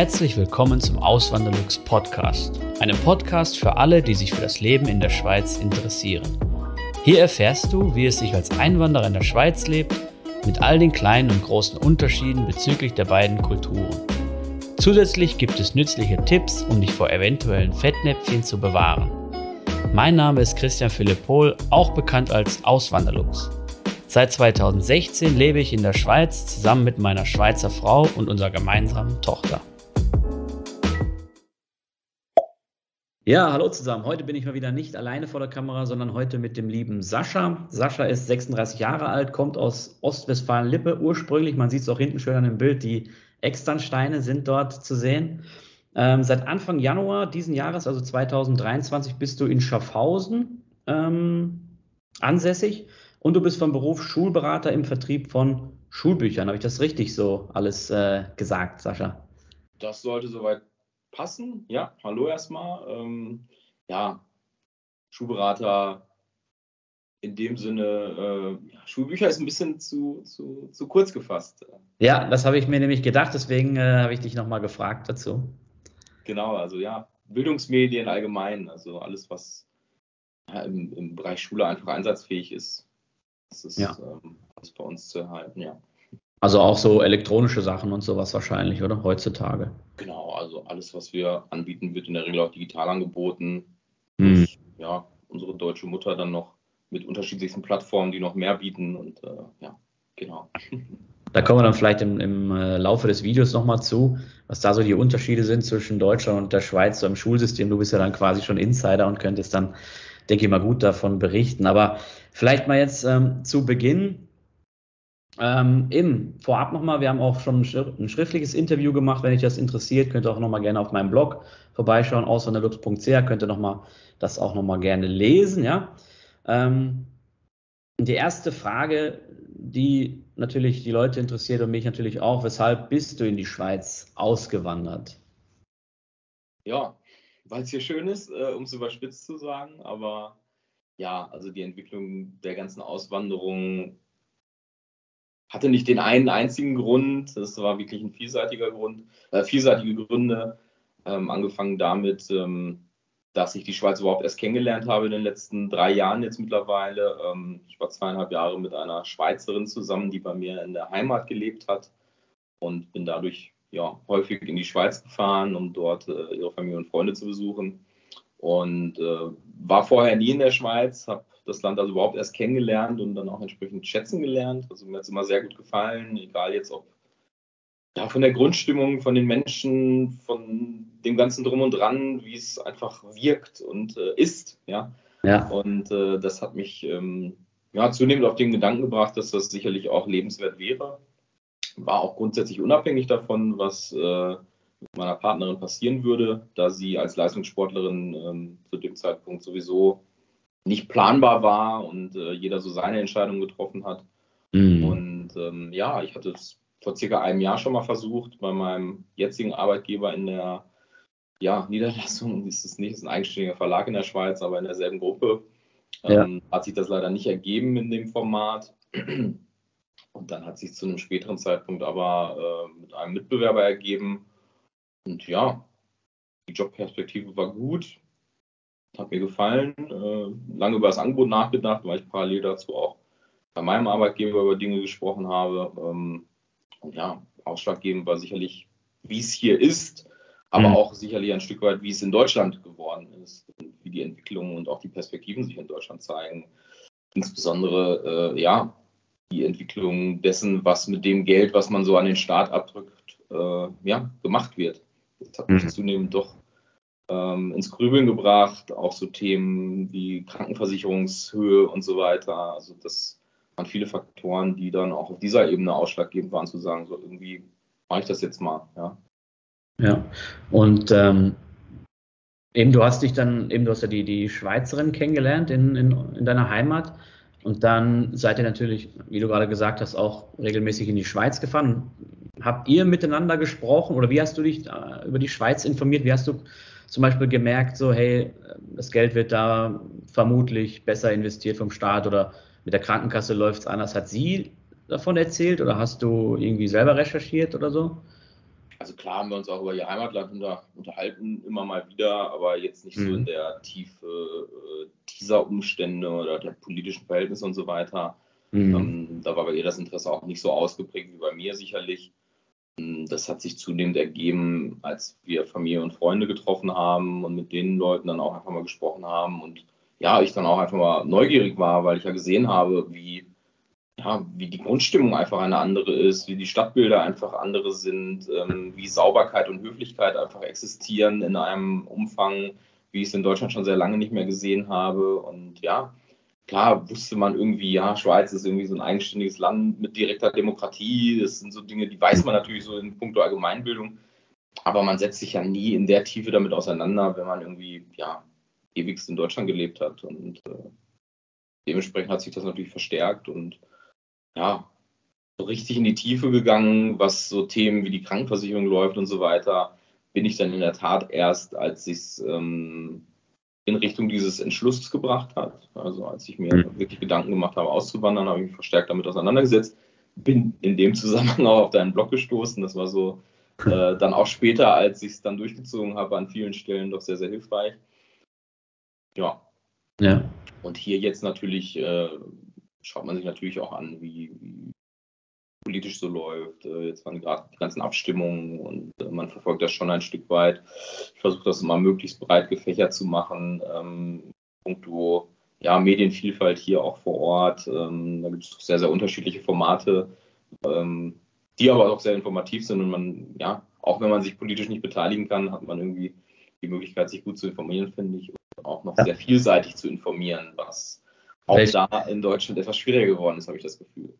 Herzlich willkommen zum Auswanderlux Podcast, einem Podcast für alle, die sich für das Leben in der Schweiz interessieren. Hier erfährst du, wie es sich als Einwanderer in der Schweiz lebt, mit all den kleinen und großen Unterschieden bezüglich der beiden Kulturen. Zusätzlich gibt es nützliche Tipps, um dich vor eventuellen Fettnäpfchen zu bewahren. Mein Name ist Christian Philipp Pohl, auch bekannt als Auswanderlux. Seit 2016 lebe ich in der Schweiz zusammen mit meiner Schweizer Frau und unserer gemeinsamen Tochter. Ja, hallo zusammen. Heute bin ich mal wieder nicht alleine vor der Kamera, sondern heute mit dem lieben Sascha. Sascha ist 36 Jahre alt, kommt aus Ostwestfalen-Lippe ursprünglich. Man sieht es auch hinten schön an dem Bild. Die Externsteine sind dort zu sehen. Ähm, seit Anfang Januar diesen Jahres, also 2023, bist du in Schaffhausen ähm, ansässig und du bist vom Beruf Schulberater im Vertrieb von Schulbüchern. Habe ich das richtig so alles äh, gesagt, Sascha? Das sollte soweit passen. Ja, hallo erstmal. Ähm, ja, Schulberater in dem Sinne, äh, ja, Schulbücher ist ein bisschen zu, zu, zu kurz gefasst. Ja, das habe ich mir nämlich gedacht, deswegen äh, habe ich dich nochmal gefragt dazu. Genau, also ja, Bildungsmedien allgemein, also alles, was ja, im, im Bereich Schule einfach einsatzfähig ist, das ist ja. ähm, bei uns zu erhalten, ja. Also auch so elektronische Sachen und sowas wahrscheinlich, oder? Heutzutage. Genau, also alles, was wir anbieten, wird in der Regel auch digital angeboten. Hm. Ja, unsere deutsche Mutter dann noch mit unterschiedlichsten Plattformen, die noch mehr bieten und äh, ja, genau. Da kommen wir dann vielleicht im, im äh, Laufe des Videos nochmal zu, was da so die Unterschiede sind zwischen Deutschland und der Schweiz so im Schulsystem. Du bist ja dann quasi schon Insider und könntest dann, denke ich mal, gut davon berichten. Aber vielleicht mal jetzt ähm, zu Beginn ähm, eben, vorab nochmal, wir haben auch schon ein schriftliches Interview gemacht. Wenn euch das interessiert, könnt ihr auch nochmal gerne auf meinem Blog vorbeischauen, auswanderlux.ch, könnt ihr nochmal das auch nochmal gerne lesen, ja. Ähm, die erste Frage, die natürlich die Leute interessiert und mich natürlich auch, weshalb bist du in die Schweiz ausgewandert? Ja, weil es hier schön ist, äh, um es überspitzt zu sagen, aber ja, also die Entwicklung der ganzen Auswanderung hatte nicht den einen einzigen Grund, das war wirklich ein vielseitiger Grund, äh, vielseitige Gründe, ähm, angefangen damit, ähm, dass ich die Schweiz überhaupt erst kennengelernt habe in den letzten drei Jahren jetzt mittlerweile. Ähm, ich war zweieinhalb Jahre mit einer Schweizerin zusammen, die bei mir in der Heimat gelebt hat und bin dadurch ja, häufig in die Schweiz gefahren, um dort äh, ihre Familie und Freunde zu besuchen. Und äh, war vorher nie in der Schweiz, habe das Land also überhaupt erst kennengelernt und dann auch entsprechend schätzen gelernt. Also mir hat es immer sehr gut gefallen, egal jetzt ob ja, von der Grundstimmung, von den Menschen, von dem ganzen Drum und Dran, wie es einfach wirkt und äh, ist. Ja. ja. Und äh, das hat mich ähm, ja, zunehmend auf den Gedanken gebracht, dass das sicherlich auch lebenswert wäre. War auch grundsätzlich unabhängig davon, was äh, mit meiner Partnerin passieren würde, da sie als Leistungssportlerin ähm, zu dem Zeitpunkt sowieso nicht planbar war und äh, jeder so seine Entscheidung getroffen hat. Mhm. Und ähm, ja, ich hatte es vor circa einem Jahr schon mal versucht, bei meinem jetzigen Arbeitgeber in der ja, Niederlassung, ist es nicht, ist ein eigenständiger Verlag in der Schweiz, aber in derselben Gruppe. Ja. Ähm, hat sich das leider nicht ergeben in dem Format. Und dann hat sich zu einem späteren Zeitpunkt aber äh, mit einem Mitbewerber ergeben. Und ja, die Jobperspektive war gut hat mir gefallen. Äh, lange über das Angebot nachgedacht, weil ich parallel dazu auch bei meinem Arbeitgeber über Dinge gesprochen habe. Ähm, und ja, ausschlaggebend war sicherlich, wie es hier ist, aber mhm. auch sicherlich ein Stück weit, wie es in Deutschland geworden ist, wie die Entwicklungen und auch die Perspektiven sich in Deutschland zeigen. Insbesondere, äh, ja, die Entwicklung dessen, was mit dem Geld, was man so an den Staat abdrückt, äh, ja, gemacht wird. Das hat mich mhm. zunehmend doch ähm, ins Grübeln gebracht, auch so Themen wie Krankenversicherungshöhe und so weiter. Also das waren viele Faktoren, die dann auch auf dieser Ebene ausschlaggebend waren, zu sagen, so irgendwie mache ich das jetzt mal. Ja, ja. und ähm, eben du hast dich dann, eben du hast ja die, die Schweizerin kennengelernt in, in, in deiner Heimat. Und dann seid ihr natürlich, wie du gerade gesagt hast, auch regelmäßig in die Schweiz gefahren. Habt ihr miteinander gesprochen oder wie hast du dich äh, über die Schweiz informiert? Wie hast du zum Beispiel gemerkt, so, hey, das Geld wird da vermutlich besser investiert vom Staat oder mit der Krankenkasse läuft es anders. Hat sie davon erzählt oder hast du irgendwie selber recherchiert oder so? also klar haben wir uns auch über ihr Heimatland unter, unterhalten, immer mal wieder, aber jetzt nicht mhm. so in der Tiefe äh, dieser Umstände oder der politischen Verhältnisse und so weiter. Mhm. Ähm, da war bei ihr das Interesse auch nicht so ausgeprägt wie bei mir sicherlich. Ähm, das hat sich zunehmend ergeben, als wir Familie und Freunde getroffen haben und mit den Leuten dann auch einfach mal gesprochen haben und ja, ich dann auch einfach mal neugierig war, weil ich ja gesehen habe, wie ja, wie die Grundstimmung einfach eine andere ist, wie die Stadtbilder einfach andere sind, ähm, wie Sauberkeit und Höflichkeit einfach existieren in einem Umfang, wie ich es in Deutschland schon sehr lange nicht mehr gesehen habe. Und ja, klar wusste man irgendwie, ja, Schweiz ist irgendwie so ein eigenständiges Land mit direkter Demokratie. Das sind so Dinge, die weiß man natürlich so in puncto Allgemeinbildung. Aber man setzt sich ja nie in der Tiefe damit auseinander, wenn man irgendwie, ja, ewigst in Deutschland gelebt hat. Und äh, dementsprechend hat sich das natürlich verstärkt und ja, so richtig in die Tiefe gegangen, was so Themen wie die Krankenversicherung läuft und so weiter, bin ich dann in der Tat erst, als ich es ähm, in Richtung dieses Entschlusses gebracht hat. Also als ich mir mhm. wirklich Gedanken gemacht habe, auszuwandern, habe ich mich verstärkt damit auseinandergesetzt. Bin in dem Zusammenhang auch auf deinen Blog gestoßen. Das war so äh, dann auch später, als ich es dann durchgezogen habe, an vielen Stellen doch sehr, sehr hilfreich. Ja. Ja. Und hier jetzt natürlich äh, schaut man sich natürlich auch an, wie, wie politisch so läuft. Äh, jetzt waren gerade die ganzen Abstimmungen und äh, man verfolgt das schon ein Stück weit. Ich versuche das immer möglichst breit gefächert zu machen. Ähm, punkto ja, Medienvielfalt hier auch vor Ort. Ähm, da gibt es sehr, sehr unterschiedliche Formate, ähm, die aber auch sehr informativ sind und man, ja, auch wenn man sich politisch nicht beteiligen kann, hat man irgendwie die Möglichkeit, sich gut zu informieren, finde ich, und auch noch ja. sehr vielseitig zu informieren, was auch Welch? da in Deutschland etwas schwieriger geworden ist, habe ich das Gefühl.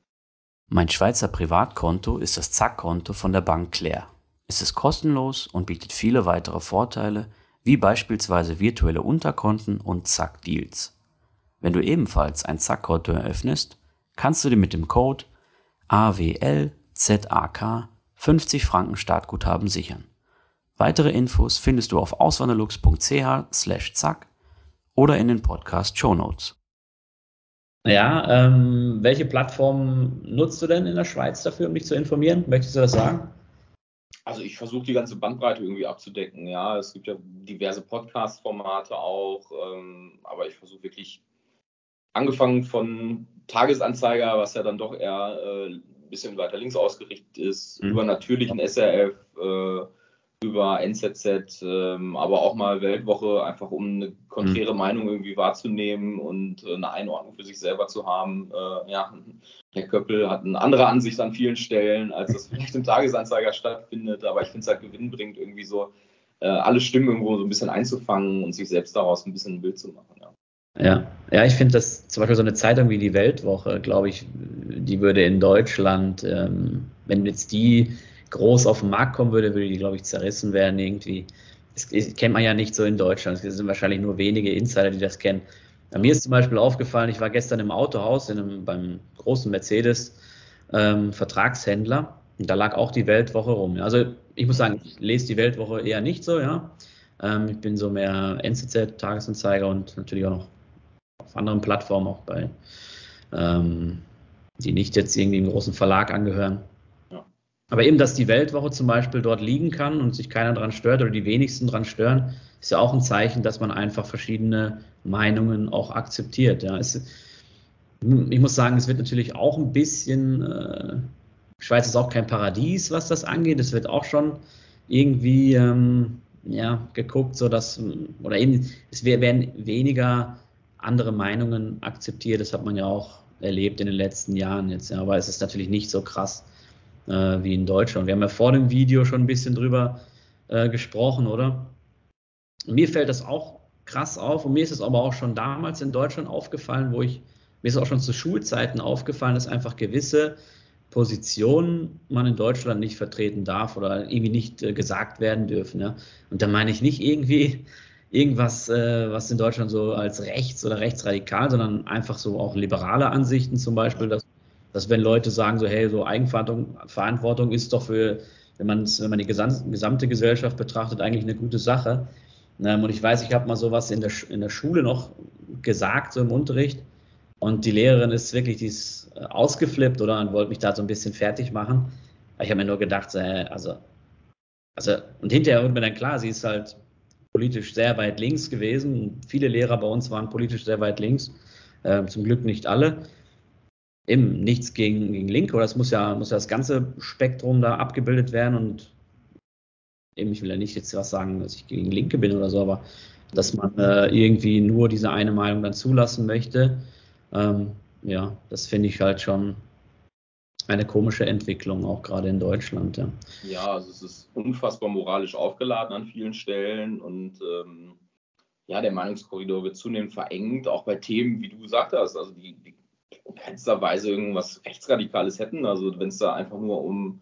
Mein Schweizer Privatkonto ist das Zack-Konto von der Bank Claire. Es ist kostenlos und bietet viele weitere Vorteile, wie beispielsweise virtuelle Unterkonten und Zack-Deals. Wenn du ebenfalls ein Zack-Konto eröffnest, kannst du dir mit dem Code AWLZAK 50 Franken Startguthaben sichern. Weitere Infos findest du auf auswanderlux.ch slash zack oder in den Podcast Show Notes. Ja, ähm, welche Plattform nutzt du denn in der Schweiz dafür, um dich zu informieren? Möchtest du das sagen? Also ich versuche die ganze Bandbreite irgendwie abzudecken. Ja, es gibt ja diverse Podcast-Formate auch, ähm, aber ich versuche wirklich angefangen von Tagesanzeiger, was ja dann doch eher äh, ein bisschen weiter links ausgerichtet ist, mhm. über natürlichen SRF, äh, über NZZ, ähm, aber auch mal Weltwoche, einfach um eine konträre mhm. Meinung irgendwie wahrzunehmen und äh, eine Einordnung für sich selber zu haben. Äh, ja, Herr Köppel hat eine andere Ansicht an vielen Stellen, als das vielleicht im Tagesanzeiger stattfindet, aber ich finde es halt gewinnbringend, irgendwie so äh, alle Stimmen irgendwo so ein bisschen einzufangen und sich selbst daraus ein bisschen ein Bild zu machen. Ja. Ja, ja ich finde, dass zum Beispiel so eine Zeitung wie die Weltwoche, glaube ich, die würde in Deutschland, ähm, wenn jetzt die groß auf den Markt kommen würde, würde die, glaube ich, zerrissen werden irgendwie. Das, kennt man ja nicht so in Deutschland. Es sind wahrscheinlich nur wenige Insider, die das kennen. Mir ist zum Beispiel aufgefallen, ich war gestern im Autohaus in einem, beim großen Mercedes ähm, und da lag auch die Weltwoche rum. Also ich muss sagen, ich lese die Weltwoche eher nicht so, ja. Ähm, ich bin so mehr NZZ, Tagesanzeiger und natürlich auch noch auf anderen Plattformen, auch bei, ähm, die nicht jetzt irgendwie einem großen Verlag angehören. Aber eben, dass die Weltwoche zum Beispiel dort liegen kann und sich keiner dran stört oder die wenigsten dran stören, ist ja auch ein Zeichen, dass man einfach verschiedene Meinungen auch akzeptiert. Ja, es, ich muss sagen, es wird natürlich auch ein bisschen, äh, Schweiz ist auch kein Paradies, was das angeht. Es wird auch schon irgendwie ähm, ja, geguckt, so oder eben, es werden weniger andere Meinungen akzeptiert. Das hat man ja auch erlebt in den letzten Jahren jetzt. Ja, aber es ist natürlich nicht so krass äh, wie in Deutschland. Wir haben ja vor dem Video schon ein bisschen drüber äh, gesprochen, oder? mir fällt das auch krass auf und mir ist es aber auch schon damals in Deutschland aufgefallen, wo ich, mir ist auch schon zu Schulzeiten aufgefallen, dass einfach gewisse Positionen man in Deutschland nicht vertreten darf oder irgendwie nicht äh, gesagt werden dürfen. Ja? Und da meine ich nicht irgendwie irgendwas, äh, was in Deutschland so als rechts oder rechtsradikal, sondern einfach so auch liberale Ansichten zum Beispiel, dass dass wenn Leute sagen, so, hey, so Eigenverantwortung Verantwortung ist doch für, wenn man wenn man die gesamte Gesellschaft betrachtet, eigentlich eine gute Sache. Ähm, und ich weiß, ich habe mal sowas in der, in der Schule noch gesagt, so im Unterricht. Und die Lehrerin ist wirklich, die ist äh, ausgeflippt oder und wollte mich da so ein bisschen fertig machen. Ich habe mir nur gedacht, so, also also, und hinterher wird mir dann klar, sie ist halt politisch sehr weit links gewesen. Viele Lehrer bei uns waren politisch sehr weit links. Äh, zum Glück nicht alle. Eben nichts gegen, gegen Linke, oder es muss ja, muss ja das ganze Spektrum da abgebildet werden und eben, ich will ja nicht jetzt was sagen, dass ich gegen Linke bin oder so, aber dass man äh, irgendwie nur diese eine Meinung dann zulassen möchte, ähm, ja, das finde ich halt schon eine komische Entwicklung, auch gerade in Deutschland. Ja. ja, also es ist unfassbar moralisch aufgeladen an vielen Stellen und ähm, ja, der Meinungskorridor wird zunehmend verengt, auch bei Themen, wie du gesagt hast, also die, die in keinster Weise irgendwas Rechtsradikales hätten. Also wenn es da einfach nur um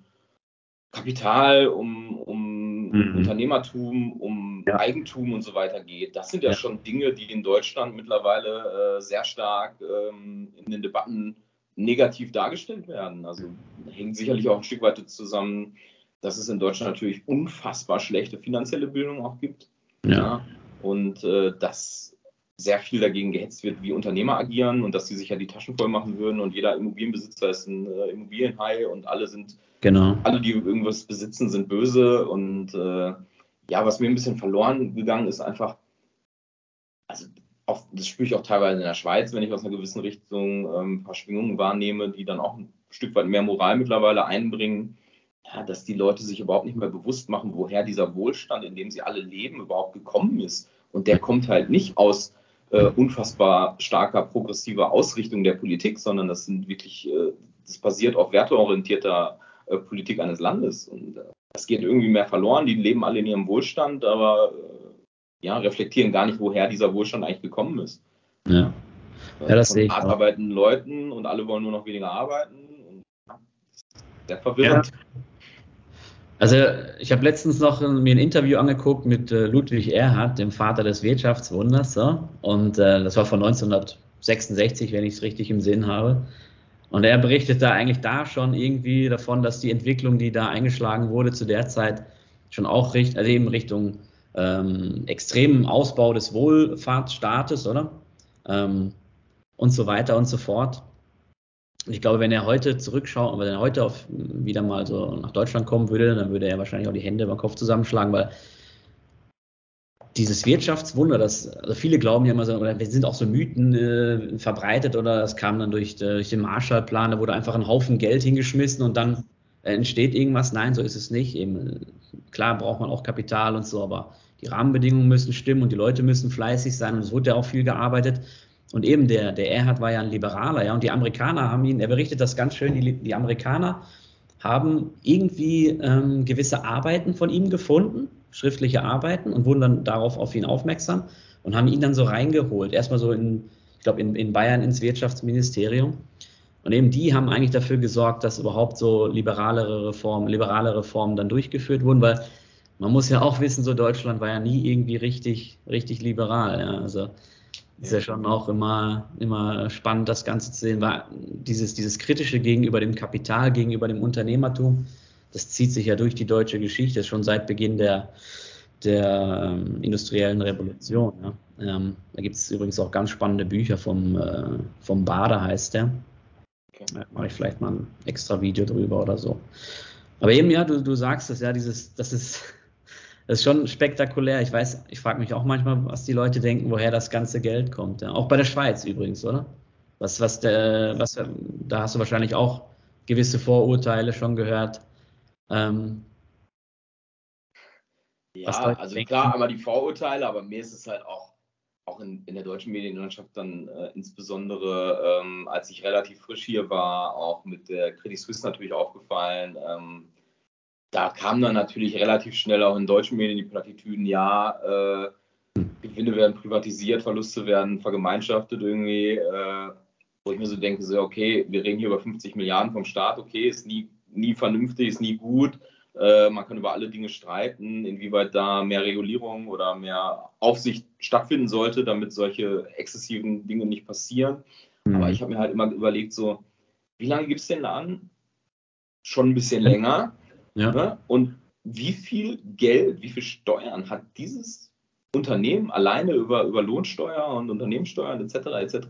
Kapital, um, um mhm. Unternehmertum, um ja. Eigentum und so weiter geht. Das sind ja, ja, schon Dinge, die in Deutschland mittlerweile äh, sehr stark ähm, in den Debatten negativ dargestellt werden. Also hängt sicherlich auch ein Stück weit zusammen, dass es in Deutschland natürlich unfassbar schlechte finanzielle Bildung auch gibt. Ja. ja und äh, dass sehr viel dagegen gehetzt wird, wie Unternehmer agieren und dass sie sich ja die Taschen voll machen würden und jeder Immobilienbesitzer ist ein äh, Immobilienhai und alle sind, genau. alle, die irgendwas besitzen, sind böse und äh, ja, was mir ein bisschen verloren gegangen ist, einfach, also auch, das spüre ich auch teilweise in der Schweiz, wenn ich aus einer gewissen Richtung ähm, ein paar Schwingungen wahrnehme, die dann auch ein Stück weit mehr Moral mittlerweile einbringen, ja, dass die Leute sich überhaupt nicht mehr bewusst machen, woher dieser Wohlstand, in dem sie alle leben, überhaupt gekommen ist. Und der kommt halt nicht aus äh, unfassbar starker progressiver Ausrichtung der Politik, sondern das sind wirklich, äh, das basiert auf werteorientierter äh, Politik eines Landes. Und äh, das geht irgendwie mehr verloren. Die leben alle in ihrem Wohlstand, aber äh, ja, reflektieren gar nicht, woher dieser Wohlstand eigentlich gekommen ist. Ja. Ja, das sehe ich. Hart arbeitenden Leuten und alle wollen nur noch weniger arbeiten. Und, ja, sehr verwirrend. Ja. Also ich habe letztens noch mir ein Interview angeguckt mit äh, Ludwig Erhard, dem Vater des Wirtschaftswunders, so. und äh, das war von 1966, wenn ich es richtig im Sinn habe. Und er berichtet da eigentlich da schon irgendwie davon, dass die Entwicklung, die da eingeschlagen wurde zu der Zeit, schon auch richt, also eben Richtung ähm, extremen Ausbau des Wohlfahrtsstaates, oder? Ähm, und so weiter und so fort. Und ich glaube, wenn er heute zurückschaut, wenn er heute auf, wieder mal so nach Deutschland kommen würde, dann würde er wahrscheinlich auch die Hände beim Kopf zusammenschlagen, weil dieses Wirtschaftswunder, das also viele glauben ja immer so, oder sind auch so Mythen äh, verbreitet oder es kam dann durch, durch den Marshallplan, da wurde einfach ein Haufen Geld hingeschmissen und dann entsteht irgendwas. Nein, so ist es nicht. Eben, klar braucht man auch Kapital und so, aber die Rahmenbedingungen müssen stimmen und die Leute müssen fleißig sein und es wurde ja auch viel gearbeitet. Und eben der, der Erhard war ja ein Liberaler, ja, und die Amerikaner haben ihn, er berichtet das ganz schön, die, die Amerikaner haben irgendwie ähm, gewisse Arbeiten von ihm gefunden, schriftliche Arbeiten, und wurden dann darauf auf ihn aufmerksam und haben ihn dann so reingeholt. Erstmal so in, ich glaube, in, in Bayern ins Wirtschaftsministerium. Und eben die haben eigentlich dafür gesorgt, dass überhaupt so liberalere Reformen, liberale Reformen dann durchgeführt wurden, weil man muss ja auch wissen, so Deutschland war ja nie irgendwie richtig, richtig liberal. Ja. Also ist ja schon auch immer, immer spannend, das Ganze zu sehen, weil dieses, dieses Kritische gegenüber dem Kapital, gegenüber dem Unternehmertum, das zieht sich ja durch die deutsche Geschichte, schon seit Beginn der, der ähm, industriellen Revolution. Ja. Ähm, da gibt es übrigens auch ganz spannende Bücher vom, äh, vom Bader, heißt der. Okay. Da mache ich vielleicht mal ein extra Video drüber oder so. Aber eben, ja, du, du sagst es ja, dieses, das ist das ist schon spektakulär. Ich weiß, ich frage mich auch manchmal, was die Leute denken, woher das ganze Geld kommt. Ja. Auch bei der Schweiz übrigens, oder? Was, was der, was, da hast du wahrscheinlich auch gewisse Vorurteile schon gehört. Ähm, ja, also denken. klar, einmal die Vorurteile, aber mir ist es halt auch, auch in, in der deutschen Medienlandschaft dann äh, insbesondere, ähm, als ich relativ frisch hier war, auch mit der Credit Suisse natürlich aufgefallen. Ähm, da kam dann natürlich relativ schnell auch in deutschen Medien die Plattitüden, ja, äh, Gewinne werden privatisiert, Verluste werden vergemeinschaftet irgendwie, äh, wo ich mir so denke, so, okay, wir reden hier über 50 Milliarden vom Staat, okay, ist nie, nie vernünftig, ist nie gut. Äh, man kann über alle Dinge streiten, inwieweit da mehr Regulierung oder mehr Aufsicht stattfinden sollte, damit solche exzessiven Dinge nicht passieren. Mhm. Aber ich habe mir halt immer überlegt, so, wie lange gibt es den Laden? Schon ein bisschen länger. Ja. Ne? Und wie viel Geld, wie viel Steuern hat dieses Unternehmen alleine über, über Lohnsteuer und Unternehmenssteuern etc. etc.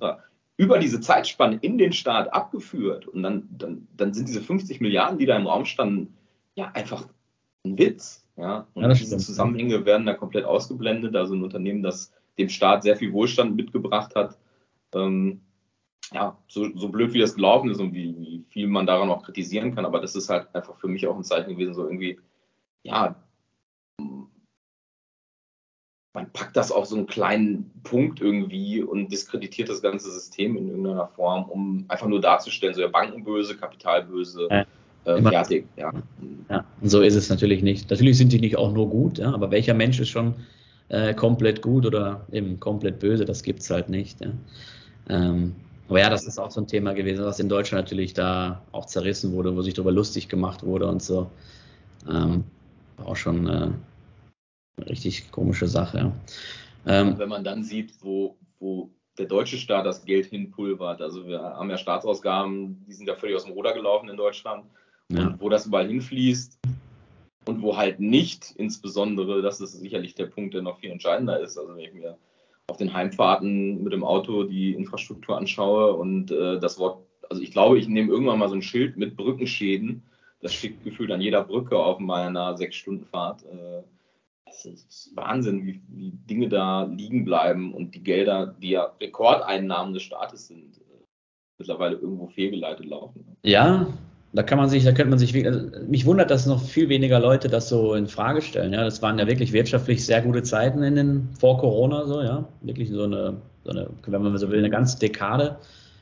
über diese Zeitspanne in den Staat abgeführt? Und dann, dann, dann sind diese 50 Milliarden, die da im Raum standen, ja einfach ein Witz. Ja, und ja, diese. Zusammenhänge werden da komplett ausgeblendet. Also ein Unternehmen, das dem Staat sehr viel Wohlstand mitgebracht hat, ähm, ja, so, so blöd wie das gelaufen ist und wie, wie viel man daran auch kritisieren kann, aber das ist halt einfach für mich auch ein Zeichen gewesen, so irgendwie, ja, man packt das auf so einen kleinen Punkt irgendwie und diskreditiert das ganze System in irgendeiner Form, um einfach nur darzustellen, so ja, Bankenböse, Kapitalböse, ja, äh, fertig, ja. ja. Und so ist es natürlich nicht. Natürlich sind die nicht auch nur gut, ja, aber welcher Mensch ist schon äh, komplett gut oder eben komplett böse, das gibt es halt nicht. Ja. Ähm, aber ja, das ist auch so ein Thema gewesen, was in Deutschland natürlich da auch zerrissen wurde, wo sich darüber lustig gemacht wurde und so. Ähm, auch schon äh, eine richtig komische Sache. Ja. Ähm, Wenn man dann sieht, wo, wo der deutsche Staat das Geld hinpulvert, also wir haben ja Staatsausgaben, die sind ja völlig aus dem Ruder gelaufen in Deutschland, ja. und wo das überall hinfließt und wo halt nicht, insbesondere, das ist sicherlich der Punkt, der noch viel entscheidender ist, also wenn ich mir auf den Heimfahrten mit dem Auto die Infrastruktur anschaue und äh, das Wort, also ich glaube, ich nehme irgendwann mal so ein Schild mit Brückenschäden. Das steht gefühlt an jeder Brücke auf meiner Sechs-Stunden-Fahrt. Äh, das ist Wahnsinn, wie, wie, Dinge da liegen bleiben und die Gelder, die ja Rekordeinnahmen des Staates sind, äh, mittlerweile irgendwo fehlgeleitet laufen. Ja, da kann man sich, da könnte man sich, also mich wundert, dass noch viel weniger Leute das so in Frage stellen. Ja, das waren ja wirklich wirtschaftlich sehr gute Zeiten in den vor Corona so, ja, wirklich so eine, so eine, wenn man so will, eine ganze Dekade.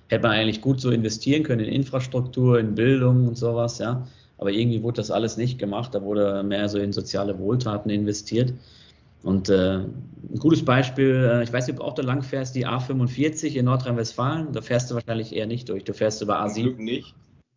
Hätte man eigentlich gut so investieren können in Infrastruktur, in Bildung und sowas, ja. Aber irgendwie wurde das alles nicht gemacht. Da wurde mehr so in soziale Wohltaten investiert. Und äh, ein gutes Beispiel, äh, ich weiß nicht, ob auch da lang fährst, die A45 in Nordrhein-Westfalen. Da fährst du wahrscheinlich eher nicht durch. Du fährst über A7. Zum Glück nicht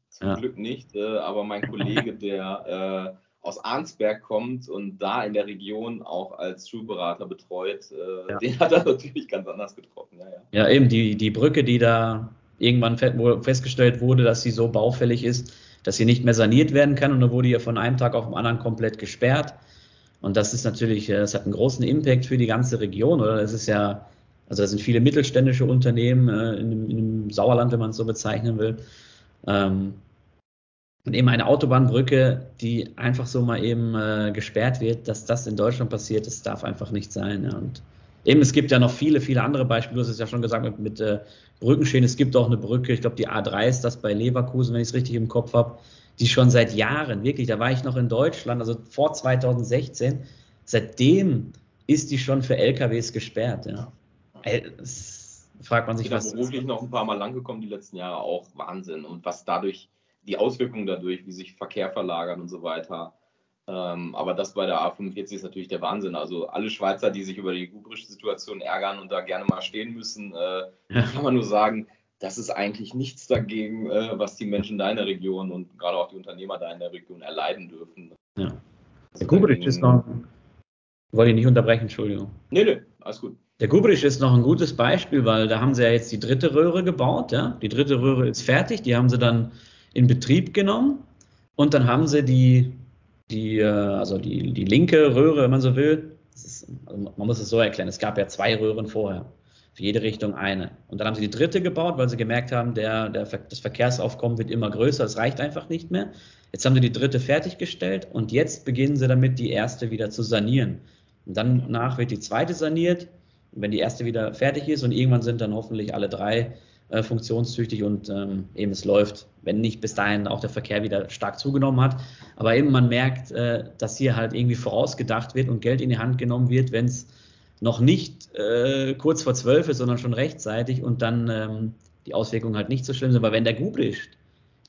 zum ja. Glück nicht, äh, aber mein Kollege, der äh, aus Arnsberg kommt und da in der Region auch als Schulberater betreut, äh, ja. den hat er natürlich ganz anders getroffen. Ja, ja. ja, eben die, die Brücke, die da irgendwann festgestellt wurde, dass sie so baufällig ist, dass sie nicht mehr saniert werden kann und dann wurde ihr von einem Tag auf den anderen komplett gesperrt. Und das ist natürlich, das hat einen großen Impact für die ganze Region, oder? Das ist ja, also da sind viele mittelständische Unternehmen äh, in, in, dem Sauerland, wenn man es so bezeichnen will. Ähm, und eben eine Autobahnbrücke, die einfach so mal eben äh, gesperrt wird, dass das in Deutschland passiert, das darf einfach nicht sein. Ja. Und eben, es gibt ja noch viele, viele andere Beispiele. Du hast es ja schon gesagt mit, mit äh, Brückenschäden. Es gibt auch eine Brücke, ich glaube, die A3 ist das bei Leverkusen, wenn ich es richtig im Kopf habe, die schon seit Jahren, wirklich, da war ich noch in Deutschland, also vor 2016, seitdem ist die schon für LKWs gesperrt. Ja. Das fragt man sich, ich bin was. beruflich noch ein paar Mal langgekommen die letzten Jahre, auch Wahnsinn. Und was dadurch die Auswirkungen dadurch, wie sich Verkehr verlagern und so weiter. Ähm, aber das bei der A45 ist natürlich der Wahnsinn. Also alle Schweizer, die sich über die gubrische Situation ärgern und da gerne mal stehen müssen, äh, ja. kann man nur sagen, das ist eigentlich nichts dagegen, äh, was die Menschen da in der Region und gerade auch die Unternehmer da in der Region erleiden dürfen. Ja. Der Gubrich ist noch. Wollte ich nicht unterbrechen, Entschuldigung. Nee, nee, alles gut. Der Gubrich ist noch ein gutes Beispiel, weil da haben sie ja jetzt die dritte Röhre gebaut. Ja? Die dritte Röhre ist fertig. Die haben sie dann in Betrieb genommen und dann haben sie die, die, äh, also die, die linke Röhre, wenn man so will, ist, also man muss es so erklären, es gab ja zwei Röhren vorher, für jede Richtung eine. Und dann haben sie die dritte gebaut, weil sie gemerkt haben, der, der, das Verkehrsaufkommen wird immer größer, es reicht einfach nicht mehr. Jetzt haben sie die dritte fertiggestellt und jetzt beginnen sie damit, die erste wieder zu sanieren. Und danach wird die zweite saniert, wenn die erste wieder fertig ist und irgendwann sind dann hoffentlich alle drei äh, funktionstüchtig und ähm, eben es läuft, wenn nicht bis dahin auch der Verkehr wieder stark zugenommen hat. Aber eben man merkt, äh, dass hier halt irgendwie vorausgedacht wird und Geld in die Hand genommen wird, wenn es noch nicht äh, kurz vor zwölf ist, sondern schon rechtzeitig und dann ähm, die Auswirkungen halt nicht so schlimm sind. Aber wenn der Gublicht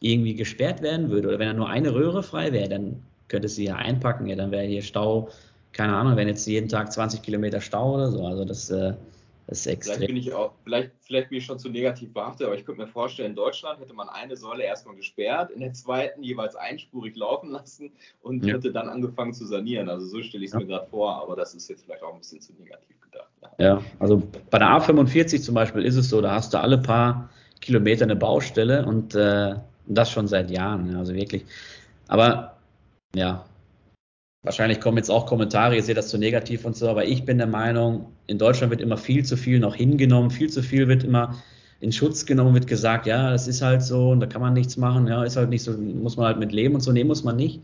irgendwie gesperrt werden würde oder wenn er nur eine Röhre frei wäre, dann könnte sie ja einpacken, ja, dann wäre hier Stau, keine Ahnung, wenn jetzt jeden Tag 20 Kilometer Stau oder so. Also das äh, das ist extrem. Vielleicht bin ich auch, vielleicht, vielleicht bin ich schon zu negativ behaftet, aber ich könnte mir vorstellen, in Deutschland hätte man eine Säule erstmal gesperrt, in der zweiten jeweils einspurig laufen lassen und ja. hätte dann angefangen zu sanieren. Also so stelle ich es ja. mir gerade vor, aber das ist jetzt vielleicht auch ein bisschen zu negativ gedacht. Ja. ja, also bei der A45 zum Beispiel ist es so, da hast du alle paar Kilometer eine Baustelle und äh, das schon seit Jahren. Also wirklich. Aber ja, Wahrscheinlich kommen jetzt auch Kommentare, ihr seht das zu negativ und so, aber ich bin der Meinung, in Deutschland wird immer viel zu viel noch hingenommen, viel zu viel wird immer in Schutz genommen, wird gesagt, ja, das ist halt so und da kann man nichts machen, ja, ist halt nicht so, muss man halt mit leben und so, nee, muss man nicht.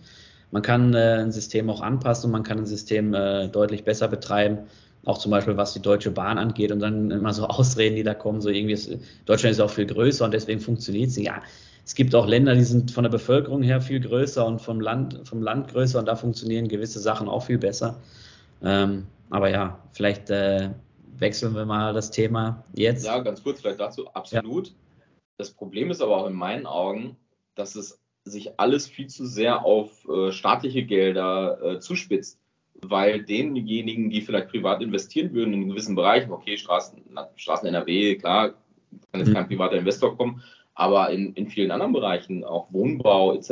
man kann äh, ein System auch anpassen und man kann ein System äh, deutlich besser betreiben. Auch zum Beispiel, was die Deutsche Bahn angeht und dann immer so Ausreden, die da kommen, so irgendwie ist, Deutschland ist auch viel größer und deswegen funktioniert es. Ja, es gibt auch Länder, die sind von der Bevölkerung her viel größer und vom Land, vom Land größer und da funktionieren gewisse Sachen auch viel besser. Ähm, aber ja, vielleicht äh, wechseln wir mal das Thema jetzt. Ja, ganz kurz vielleicht dazu, absolut. Ja. Das Problem ist aber auch in meinen Augen, dass es sich alles viel zu sehr auf äh, staatliche Gelder äh, zuspitzt, weil denjenigen, die vielleicht privat investieren würden in gewissen Bereichen, okay, Straßen, Straßen NRW, klar, kann jetzt mhm. kein privater Investor kommen, aber in, in vielen anderen Bereichen, auch Wohnbau etc.,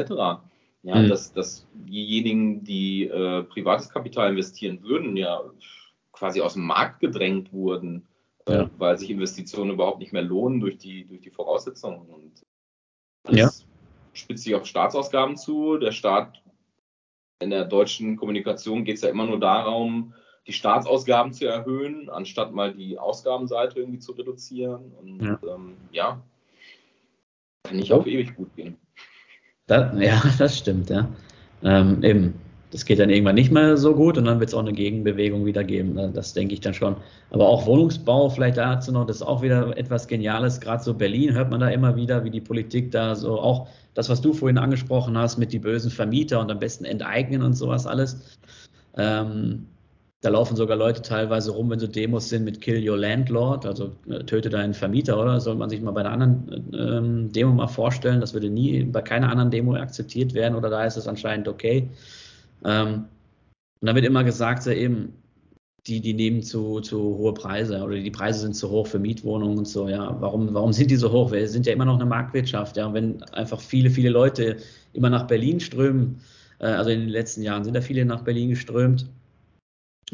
ja, mhm. dass, dass diejenigen, die äh, privates Kapital investieren würden, ja quasi aus dem Markt gedrängt wurden, äh, ja. weil sich Investitionen überhaupt nicht mehr lohnen durch die, durch die Voraussetzungen. Und das ja. spitzt sich auf Staatsausgaben zu. Der Staat in der deutschen Kommunikation geht es ja immer nur darum, die Staatsausgaben zu erhöhen, anstatt mal die Ausgabenseite irgendwie zu reduzieren. Und ja, ähm, ja kann nicht auf ewig gut gehen. Das, ja, das stimmt, ja. Ähm, eben, das geht dann irgendwann nicht mehr so gut und dann wird es auch eine Gegenbewegung wieder geben. Ne? Das denke ich dann schon. Aber auch Wohnungsbau, vielleicht dazu noch, das ist auch wieder etwas Geniales. Gerade so Berlin hört man da immer wieder, wie die Politik da so auch das, was du vorhin angesprochen hast mit die bösen Vermieter und am besten enteignen und sowas alles. Ähm, da laufen sogar Leute teilweise rum, wenn so Demos sind mit Kill Your Landlord, also äh, töte deinen Vermieter, oder? Soll man sich mal bei einer anderen ähm, Demo mal vorstellen. Das würde nie bei keiner anderen Demo akzeptiert werden oder da ist es anscheinend okay. Ähm, und da wird immer gesagt, so eben, die, die nehmen zu, zu hohe Preise oder die Preise sind zu hoch für Mietwohnungen und so, ja. Warum, warum sind die so hoch? Wir sind ja immer noch eine Marktwirtschaft, ja. Und wenn einfach viele, viele Leute immer nach Berlin strömen, äh, also in den letzten Jahren sind da viele nach Berlin geströmt,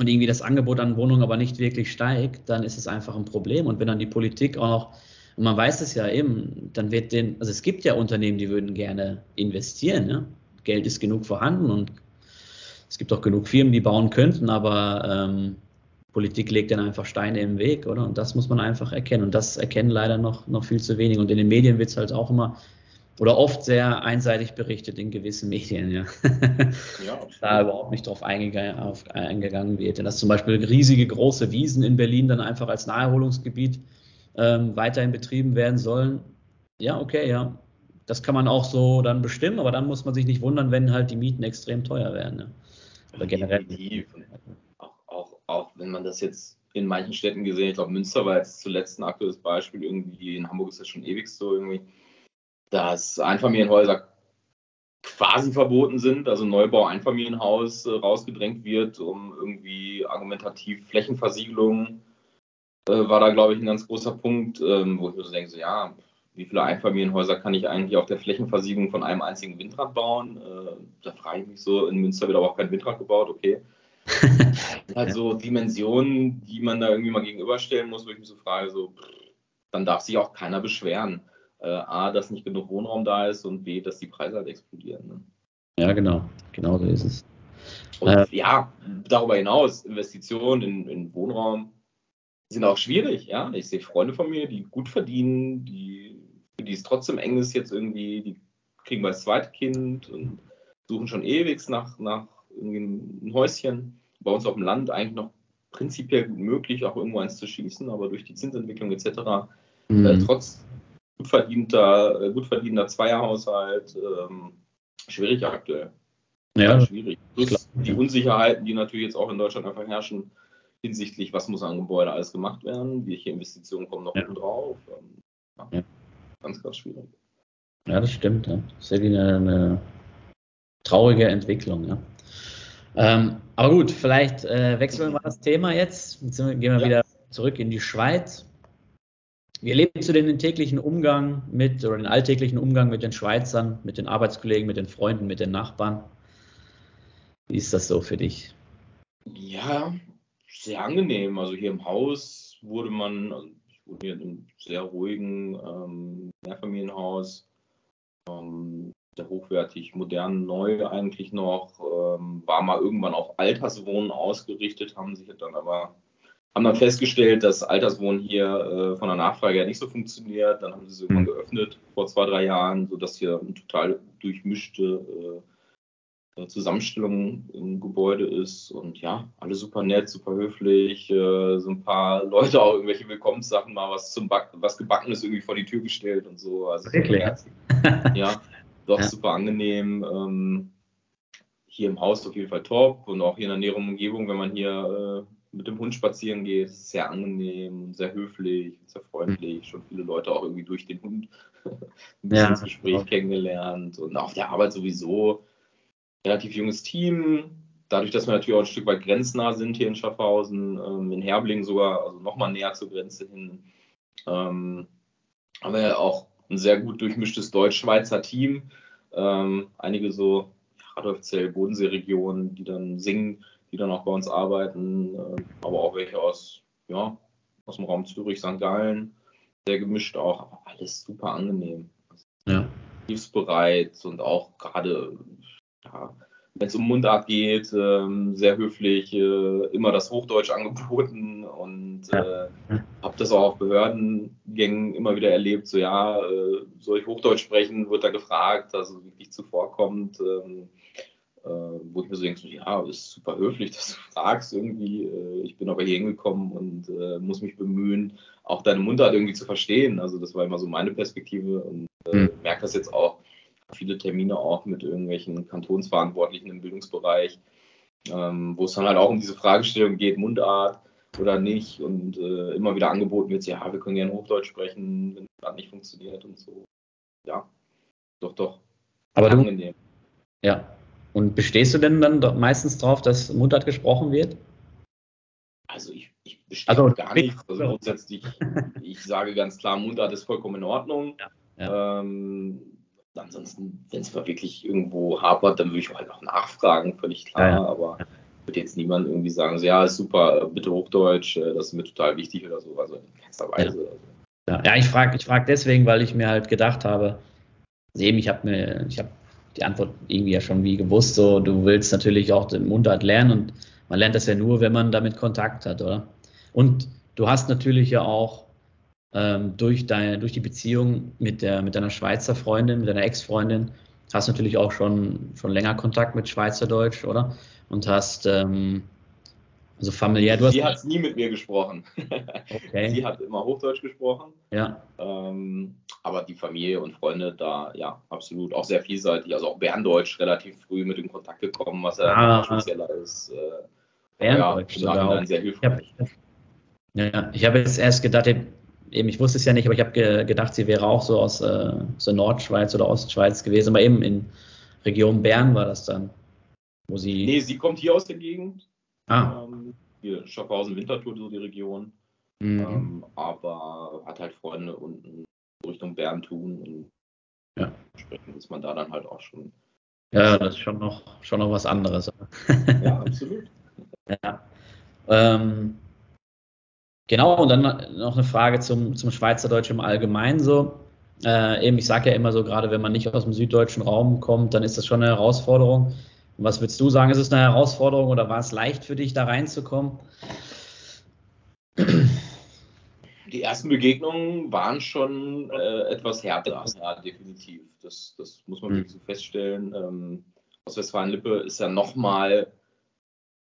und irgendwie das Angebot an Wohnungen aber nicht wirklich steigt, dann ist es einfach ein Problem. Und wenn dann die Politik auch noch, und man weiß es ja eben, dann wird den, also es gibt ja Unternehmen, die würden gerne investieren, ja? Geld ist genug vorhanden und es gibt auch genug Firmen, die bauen könnten, aber ähm, Politik legt dann einfach Steine im Weg, oder? Und das muss man einfach erkennen. Und das erkennen leider noch, noch viel zu wenig. Und in den Medien wird es halt auch immer oder oft sehr einseitig berichtet in gewissen Medien, ja. ja da überhaupt nicht drauf eingegangen, auf, eingegangen wird. Dass zum Beispiel riesige große Wiesen in Berlin dann einfach als Naherholungsgebiet ähm, weiterhin betrieben werden sollen. Ja, okay, ja. Das kann man auch so dann bestimmen, aber dann muss man sich nicht wundern, wenn halt die Mieten extrem teuer werden. Ja. Oder generell. Auch, auch, auch wenn man das jetzt in manchen Städten gesehen, ich glaube Münster war jetzt zuletzt ein aktuelles Beispiel, irgendwie in Hamburg ist das schon ewig so irgendwie dass Einfamilienhäuser quasi verboten sind, also Neubau Einfamilienhaus äh, rausgedrängt wird, um irgendwie argumentativ Flächenversiegelung äh, war da, glaube ich, ein ganz großer Punkt, ähm, wo ich mir so denke, so, ja, wie viele Einfamilienhäuser kann ich eigentlich auf der Flächenversiegelung von einem einzigen Windrad bauen? Äh, da frage ich mich so, in Münster wird aber auch kein Windrad gebaut, okay. halt so Dimensionen, die man da irgendwie mal gegenüberstellen muss, wo ich mich so frage, so, pff, dann darf sich auch keiner beschweren A, dass nicht genug Wohnraum da ist und B, dass die Preise halt explodieren. Ne? Ja, genau. Genau so ist es. Und äh, ja, darüber hinaus, Investitionen in, in, Wohnraum sind auch schwierig. Ja? Ich sehe Freunde von mir, die gut verdienen, die, für die es trotzdem eng ist jetzt irgendwie, die kriegen bald das zweite Kind und suchen schon ewig nach, nach irgendwie ein Häuschen. Bei uns auf dem Land eigentlich noch prinzipiell gut möglich, auch irgendwo eins zu schießen, aber durch die Zinsentwicklung etc. Mhm. Äh, trotz gut verdienter, äh, gut verdienter Zweierhaushalt. Ähm, schwierig aktuell. Ja, schwierig. Plus die Unsicherheiten, die natürlich jetzt auch in Deutschland einfach herrschen, hinsichtlich, was muss an Gebäude alles gemacht werden, welche Investitionen kommen noch ja. drauf. Ähm, ja. ja. Ganz, ganz schwierig. Ja, das stimmt. Ja. Das ist eine, eine traurige Entwicklung. Ja. Ähm, aber gut, vielleicht äh, wechseln wir mal das Thema jetzt. Jetzt gehen wir ja. wieder zurück in die Schweiz. Wie erlebst du denn den täglichen Umgang mit oder den alltäglichen Umgang mit den Schweizern, mit den Arbeitskollegen, mit den Freunden, mit den Nachbarn? Wie ist das so für dich? Ja, sehr angenehm. Also hier im Haus wurde man, also ich wohne hier in einem sehr ruhigen ähm, Mehrfamilienhaus, ähm, sehr hochwertig, modern, neu eigentlich noch, ähm, war mal irgendwann auf Alterswohnen ausgerichtet, haben sich dann aber haben dann festgestellt, dass Alterswohnen hier äh, von der Nachfrage her nicht so funktioniert. Dann haben sie es irgendwann mhm. geöffnet vor zwei, drei Jahren, sodass hier eine total durchmischte äh, Zusammenstellung im Gebäude ist. Und ja, alle super nett, super höflich. Äh, so ein paar Leute auch irgendwelche Willkommenssachen, mal was zum Back was Gebackenes irgendwie vor die Tür gestellt und so. Also Wirklich? ja, doch ja. super angenehm. Ähm, hier im Haus auf jeden Fall top und auch hier in der näheren Umgebung, wenn man hier äh, mit dem Hund spazieren geht, ist es sehr angenehm, sehr höflich, sehr freundlich. Schon viele Leute auch irgendwie durch den Hund ein bisschen ja. ins Gespräch kennengelernt und auf der Arbeit sowieso relativ junges Team. Dadurch, dass wir natürlich auch ein Stück weit grenznah sind hier in Schaffhausen, ähm, in Herbling sogar, also nochmal näher zur Grenze hin, ähm, haben wir ja auch ein sehr gut durchmischtes Deutsch-Schweizer Team. Ähm, einige so Radolfzell, Bodensee-Regionen, die dann singen, die dann auch bei uns arbeiten, äh, aber auch welche aus, ja, aus dem Raum Zürich, St. Gallen, sehr gemischt auch, aber alles super angenehm. Ja. Hilfsbereit und auch gerade ja, wenn es um Mundart geht, ähm, sehr höflich, äh, immer das Hochdeutsch angeboten und ja. äh, habe das auch auf Behördengängen immer wieder erlebt. So, ja, äh, soll ich Hochdeutsch sprechen, wird da gefragt, also wirklich zuvorkommt. Ähm, äh, wo ich mir so denke, ja, ist super höflich, dass du fragst irgendwie. Äh, ich bin aber hier hingekommen und äh, muss mich bemühen, auch deine Mundart irgendwie zu verstehen. Also das war immer so meine Perspektive und mhm. merke das jetzt auch viele Termine auch mit irgendwelchen Kantonsverantwortlichen im Bildungsbereich, ähm, wo es dann halt auch um diese Fragestellung geht, Mundart oder nicht und äh, immer wieder angeboten wird, ja, wir können gerne Hochdeutsch sprechen, wenn das nicht funktioniert und so. Ja, doch, doch. Aber angenehm. du, ja. Und bestehst du denn dann meistens darauf, dass Mundart gesprochen wird? Also ich, ich bestehe also, gar nicht. Also grundsätzlich, ich sage ganz klar, Mundart ist vollkommen in Ordnung. Ja, ja. Ähm, ansonsten, wenn es mal wirklich irgendwo hapert, dann würde ich halt auch nachfragen, völlig klar. Ja. Aber würde jetzt niemand irgendwie sagen, so, ja, ist super, bitte Hochdeutsch, äh, das ist mir total wichtig oder so. Also in keinster Weise. Ja. ja, ich frage ich frag deswegen, weil ich mir halt gedacht habe, eben, ich habe mir, ich habe die Antwort irgendwie ja schon wie gewusst, so, du willst natürlich auch den Mundart lernen und man lernt das ja nur, wenn man damit Kontakt hat, oder? Und du hast natürlich ja auch ähm, durch, deine, durch die Beziehung mit, der, mit deiner Schweizer Freundin, mit deiner Ex-Freundin, hast natürlich auch schon, schon länger Kontakt mit Schweizerdeutsch, oder? Und hast ähm, also familiär. Du Sie hat nie mit mir gesprochen. Okay. Sie hat immer Hochdeutsch gesprochen. Ja. Ähm, aber die Familie und Freunde da, ja, absolut auch sehr vielseitig. Also auch Berndeutsch relativ früh mit in Kontakt gekommen, was ja ah, spezieller ist. Äh, Berndeutsch, ja, sehr hilfreich. Ich hab, ja, ich habe jetzt erst gedacht, eben, ich wusste es ja nicht, aber ich habe ge gedacht, sie wäre auch so aus äh, so Nordschweiz oder Ostschweiz gewesen, aber eben in Region Bern war das dann, wo sie. Nee, sie kommt hier aus der Gegend. Ah. Ähm, hier Schaffhausen, Winterthur, so die Region. Mhm. Ähm, aber hat halt Freunde unten Richtung Bern tun und ja. entsprechend ist man da dann halt auch schon. Ja, das ist schon noch, schon noch was anderes. ja, absolut. ja. Ähm, Genau, und dann noch eine Frage zum, zum Schweizerdeutsch im Allgemeinen so. Äh, eben, ich sage ja immer so, gerade wenn man nicht aus dem süddeutschen Raum kommt, dann ist das schon eine Herausforderung. Was würdest du sagen, ist es eine Herausforderung oder war es leicht für dich, da reinzukommen? Die ersten Begegnungen waren schon äh, etwas härter, ja, definitiv. Das, das muss man mhm. wirklich so feststellen. Ähm, Ostwestfalen-Lippe ist ja nochmal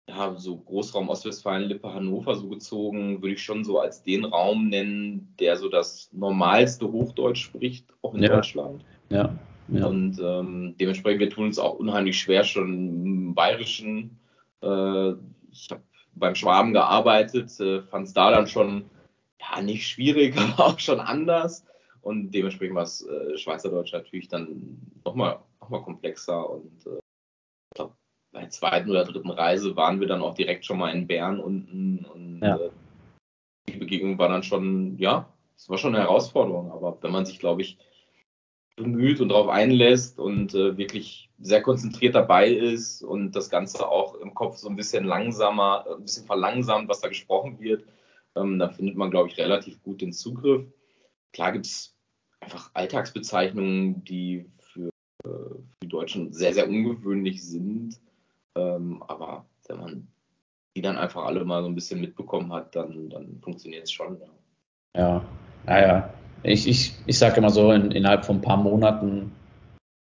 ja, so Großraum Ostwestfalen, Lippe, Hannover so gezogen, würde ich schon so als den Raum nennen, der so das normalste Hochdeutsch spricht, auch in ja. Deutschland. Ja. Ja. Und ähm, dementsprechend, wir tun uns auch unheimlich schwer schon im Bayerischen. Äh, ich habe beim Schwaben gearbeitet, äh, fand es da dann schon ja, nicht schwierig, aber auch schon anders. Und dementsprechend war es äh, Schweizerdeutsch natürlich dann nochmal noch mal komplexer und äh, bei der zweiten oder dritten Reise waren wir dann auch direkt schon mal in Bern unten und ja. äh, die Begegnung war dann schon, ja, es war schon eine Herausforderung, aber wenn man sich, glaube ich, bemüht und darauf einlässt und äh, wirklich sehr konzentriert dabei ist und das Ganze auch im Kopf so ein bisschen langsamer, ein bisschen verlangsamt, was da gesprochen wird, ähm, dann findet man, glaube ich, relativ gut den Zugriff. Klar gibt es einfach Alltagsbezeichnungen, die für, äh, für die Deutschen sehr, sehr ungewöhnlich sind. Ähm, aber wenn man die dann einfach alle mal so ein bisschen mitbekommen hat, dann, dann funktioniert es schon. Ja, ja, naja. Ich, ich, ich sage immer so, in, innerhalb von ein paar Monaten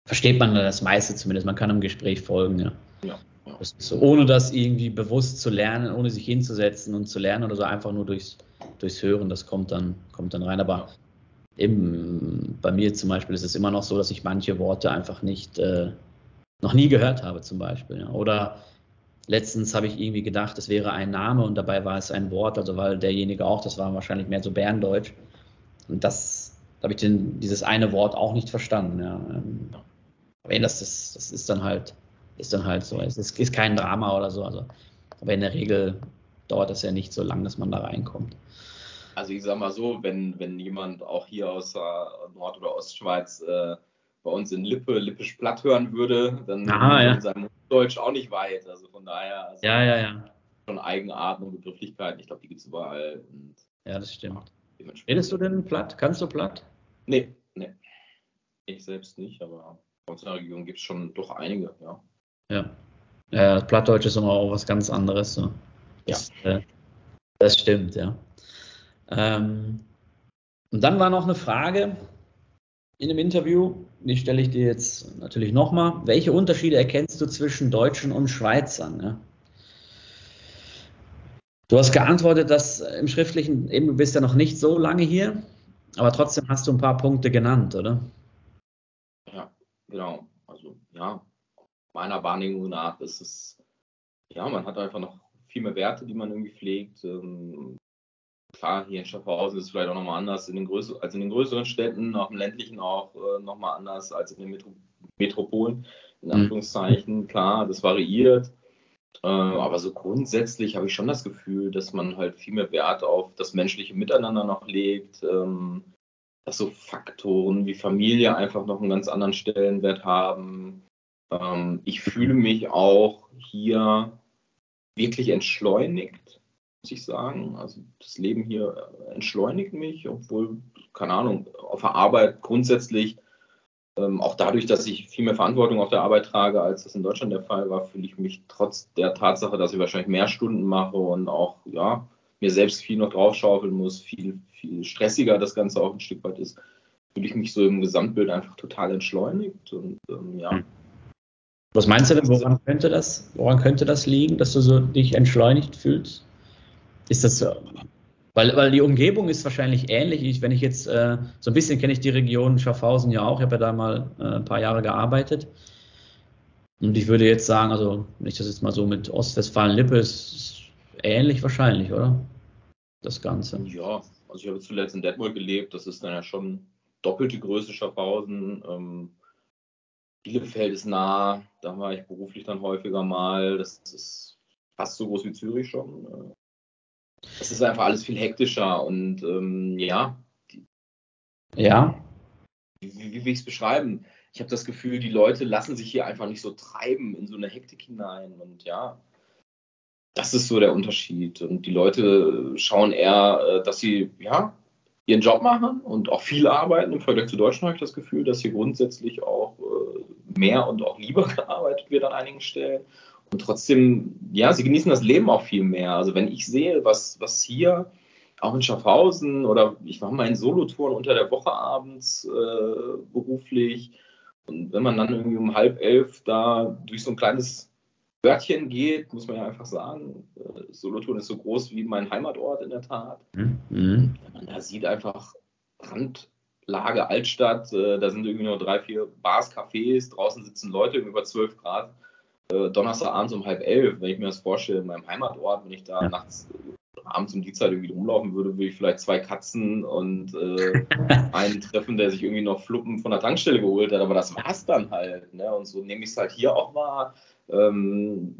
versteht man das meiste zumindest. Man kann im Gespräch folgen, ja. Ja. Das so, ohne das irgendwie bewusst zu lernen, ohne sich hinzusetzen und zu lernen oder so, einfach nur durchs, durchs Hören, das kommt dann, kommt dann rein. Aber eben, bei mir zum Beispiel ist es immer noch so, dass ich manche Worte einfach nicht, äh, noch nie gehört habe, zum Beispiel. Ja. Oder letztens habe ich irgendwie gedacht, es wäre ein Name und dabei war es ein Wort, also weil derjenige auch, das war wahrscheinlich mehr so Berndeutsch. Und das, da habe ich den, dieses eine Wort auch nicht verstanden. Ja. Ähm, aber das, das, das ist dann halt, ist dann halt so. Es ist, ist kein Drama oder so. Also, aber in der Regel dauert das ja nicht so lange, dass man da reinkommt. Also ich sag mal so, wenn, wenn jemand auch hier aus Nord- oder Ostschweiz äh, bei uns in Lippe, Lippisch platt hören würde, dann Aha, ja. in seinem Deutsch auch nicht weit. Also von daher also Ja, ja, ja. schon Eigenarten und Begrifflichkeiten. Ich glaube, die gibt es überall. Ja, das stimmt. Redest du denn platt? Kannst du platt? Nee, nee. Ich selbst nicht, aber in der Region gibt es schon doch einige, ja. Ja. Ja, Plattdeutsch ist immer auch was ganz anderes. So. Das, äh, das stimmt, ja. Ähm, und dann war noch eine Frage in dem Interview, die stelle ich dir jetzt natürlich nochmal. Welche Unterschiede erkennst du zwischen Deutschen und Schweizern? Ja? Du hast geantwortet, dass im Schriftlichen, eben du bist ja noch nicht so lange hier, aber trotzdem hast du ein paar Punkte genannt, oder? Ja, genau. Also ja, meiner Wahrnehmung nach ist es, ja, man hat einfach noch viel mehr Werte, die man irgendwie pflegt. Ähm, klar, hier in Schaffhausen ist es vielleicht auch nochmal anders in den größeren, als in den größeren Städten, auch im ländlichen auch äh, nochmal anders als in den Metro Metropolen, in Mhm. Anführungszeichen. Klar, das variiert. Äh, aber so grundsätzlich habe ich schon das Gefühl, dass man halt viel mehr Wert auf das menschliche Miteinander noch legt. Ähm, dass so Faktoren wie Familie einfach noch einen ganz anderen Stellenwert haben. Ähm, ich fühle mich auch hier wirklich entschleunigt, muss ich sagen. Also das Leben hier entschleunigt mich, obwohl, keine Ahnung, auf der Arbeit grundsätzlich, ähm, auch dadurch, dass ich viel mehr Verantwortung auf der Arbeit trage, als das in Deutschland der Fall war, fühle ich mich trotz der Tatsache, dass ich wahrscheinlich mehr Stunden mache und auch, ja, mir selbst viel noch draufschaufeln muss, viel, viel stressiger das Ganze auch ein Stück weit ist, fühle ich mich so im Gesamtbild einfach total entschleunigt und ähm, ja. Hm. Was meinst du denn, woran könnte das, woran könnte das liegen, dass du so dich entschleunigt fühlst? Ist das so? Weil, weil die Umgebung ist wahrscheinlich ähnlich. Ich, wenn ich jetzt, äh, so ein bisschen kenne ich die Region Schaffhausen ja auch, ich habe ja da mal äh, ein paar Jahre gearbeitet. Und ich würde jetzt sagen, also wenn ich das jetzt mal so mit Ostwestfalen-Lippe, ist ähnlich wahrscheinlich, oder? Das Ganze. Ja, also ich habe zuletzt in Detmold gelebt, das ist dann ja schon doppelte Größe Schaffhausen. Ähm, Bielefeld ist nah, da war ich beruflich dann häufiger mal. Das ist fast so groß wie Zürich schon. Es ist einfach alles viel hektischer und ähm, ja, Ja, wie, wie, wie will ich es beschreiben? Ich habe das Gefühl, die Leute lassen sich hier einfach nicht so treiben in so eine Hektik hinein und ja, das ist so der Unterschied. Und die Leute schauen eher, äh, dass sie ja ihren Job machen und auch viel arbeiten. Im Vergleich zu Deutschland habe ich das Gefühl, dass hier grundsätzlich auch äh, mehr und auch lieber gearbeitet wird an einigen Stellen. Und trotzdem, ja, sie genießen das Leben auch viel mehr. Also wenn ich sehe, was, was hier auch in Schaffhausen oder ich war mal in Solotouren unter der Woche abends äh, beruflich. Und wenn man dann irgendwie um halb elf da durch so ein kleines Örtchen geht, muss man ja einfach sagen, äh, Solothurn ist so groß wie mein Heimatort in der Tat. Mhm. Wenn man da sieht einfach Randlage Altstadt, äh, da sind irgendwie nur drei, vier Bars, Cafés, draußen sitzen Leute über 12 Grad. Äh, Donnerstagabends um halb elf, wenn ich mir das vorstelle, in meinem Heimatort, wenn ich da Ja. nachts äh, abends um die Zeit irgendwie rumlaufen würde, würde ich vielleicht zwei Katzen und äh, einen treffen, der sich irgendwie noch Fluppen von der Tankstelle geholt hat, aber das war's dann halt. Ne? Und so nehme ich es halt hier auch wahr. Ähm,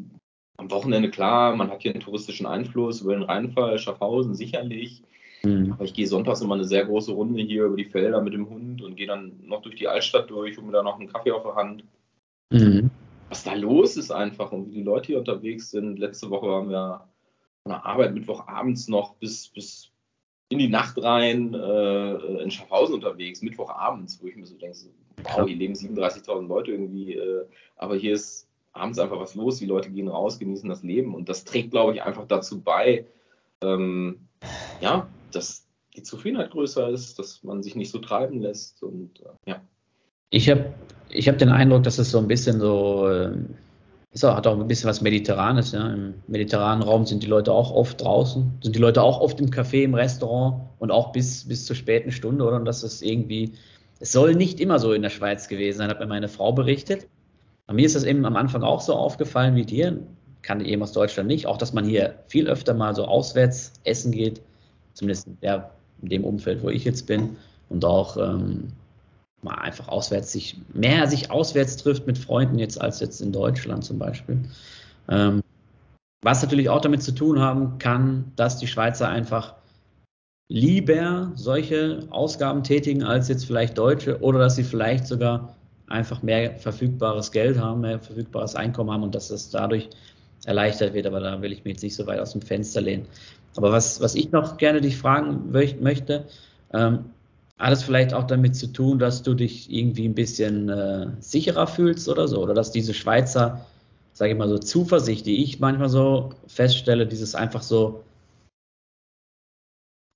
am Wochenende klar, man hat hier einen touristischen Einfluss über den Rheinfall, Schaffhausen sicherlich. Mhm. Aber ich gehe sonntags immer eine sehr große Runde hier über die Felder mit dem Hund und gehe dann noch durch die Altstadt durch und mir da noch einen Kaffee auf der Hand. Mhm. Was da los ist einfach und wie die Leute hier unterwegs sind. Letzte Woche waren wir von der Arbeit Mittwochabends noch bis, bis in die Nacht rein äh, in Schaffhausen unterwegs, Mittwochabends, wo ich mir so denke, so, wow, hier leben 37.000 Leute irgendwie, äh, aber hier ist abends einfach was los, die Leute gehen raus, genießen das Leben und das trägt, glaube ich, einfach dazu bei, ähm, ja, dass die Zufriedenheit größer ist, dass man sich nicht so treiben lässt und äh, ja. Ich habe ich habe den Eindruck, dass es so ein bisschen so, äh, ist auch, hat auch ein bisschen was Mediterranes. Ja. Im mediterranen Raum sind die Leute auch oft draußen, sind die Leute auch oft im Café, im Restaurant und auch bis, bis zur späten Stunde, oder? Und das ist irgendwie, es soll nicht immer so in der Schweiz gewesen sein, hat mir meine Frau berichtet. Bei mir ist das eben am Anfang auch so aufgefallen wie dir, kannte eben aus Deutschland nicht, auch dass man hier viel öfter mal so auswärts essen geht, zumindest ja, in dem Umfeld, wo ich jetzt bin und auch ähm, mal einfach auswärts sich, mehr sich auswärts trifft mit Freunden jetzt als jetzt in Deutschland zum Beispiel. Ähm, was natürlich auch damit zu tun haben kann, dass die Schweizer einfach lieber solche Ausgaben tätigen als jetzt vielleicht Deutsche oder dass sie vielleicht sogar einfach mehr verfügbares Geld haben, mehr verfügbares Einkommen haben und dass das dadurch erleichtert wird. Aber da will ich mich jetzt nicht so weit aus dem Fenster lehnen. Aber was, was ich noch gerne dich fragen möchte, ähm, hat es vielleicht auch damit zu tun, dass du dich irgendwie ein bisschen äh, sicherer fühlst oder so? Oder dass diese Schweizer, sage ich mal so, Zuversicht, die ich manchmal so feststelle, dieses einfach so,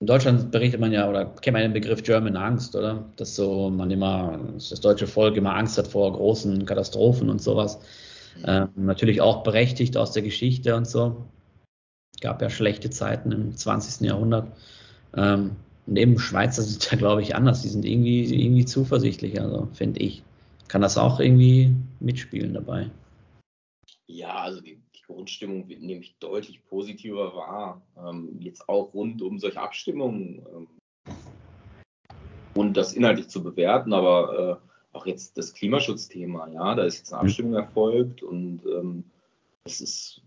in Deutschland berichtet man ja oder kennt man den Begriff German Angst, oder? Dass so man immer, das deutsche Volk immer Angst hat vor großen Katastrophen und sowas. Ähm, natürlich auch berechtigt aus der Geschichte und so. Gab ja schlechte Zeiten im 20. Jahrhundert. Ähm, neben Schweizer sind da, glaube ich, anders. Die sind irgendwie, irgendwie zuversichtlicher, also, finde ich. Kann das auch irgendwie mitspielen dabei? Ja, also die, die Grundstimmung nehme ich deutlich positiver wahr. Ähm, jetzt auch rund um solche Abstimmungen. Ähm, und das inhaltlich zu bewerten, aber äh, auch jetzt das Klimaschutzthema, ja, da ist jetzt eine mhm. Abstimmung erfolgt und ähm, es ist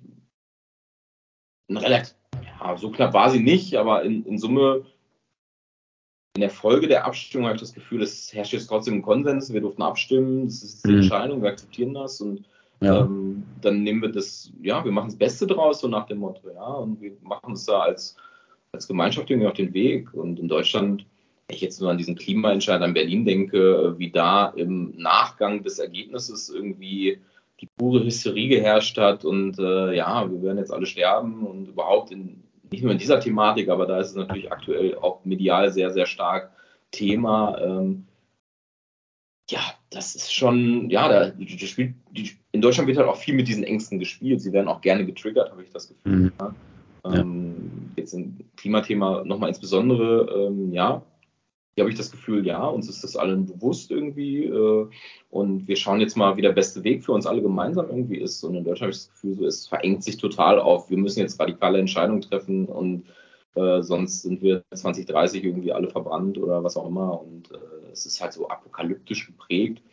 ein relativ, ja, so knapp war sie nicht, aber in, in Summe in der Folge der Abstimmung habe ich das Gefühl, es herrscht jetzt trotzdem ein Konsens. Wir durften abstimmen, das ist die mhm. Entscheidung, wir akzeptieren das und ja. ähm, dann nehmen wir das, ja, wir machen das Beste draus, so nach dem Motto, ja, und wir machen es da als, als Gemeinschaft irgendwie auf den Weg. Und in Deutschland, wenn ich jetzt nur an diesen Klimaentscheid in Berlin denke, wie da im Nachgang des Ergebnisses irgendwie die pure Hysterie geherrscht hat und äh, ja, wir werden jetzt alle sterben und überhaupt in, nicht nur in dieser Thematik, aber da ist es natürlich aktuell auch medial sehr, sehr stark Thema. Ähm, ja, das ist schon, ja, da, die, spielt, die, in Deutschland wird halt auch viel mit diesen Ängsten gespielt. Sie werden auch gerne getriggert, habe ich das Gefühl. Mhm. Ja. Ähm, jetzt im Klimathema nochmal insbesondere, ähm, ja, hier habe ich das Gefühl, ja, uns ist das allen bewusst irgendwie. Äh, und wir schauen jetzt mal, wie der beste Weg für uns alle gemeinsam irgendwie ist. Und in Deutschland habe ich das Gefühl, so, es verengt sich total auf. Wir müssen jetzt radikale Entscheidungen treffen und äh, sonst sind wir 2030 irgendwie alle verbrannt oder was auch immer. Und äh, es ist halt so apokalyptisch geprägt.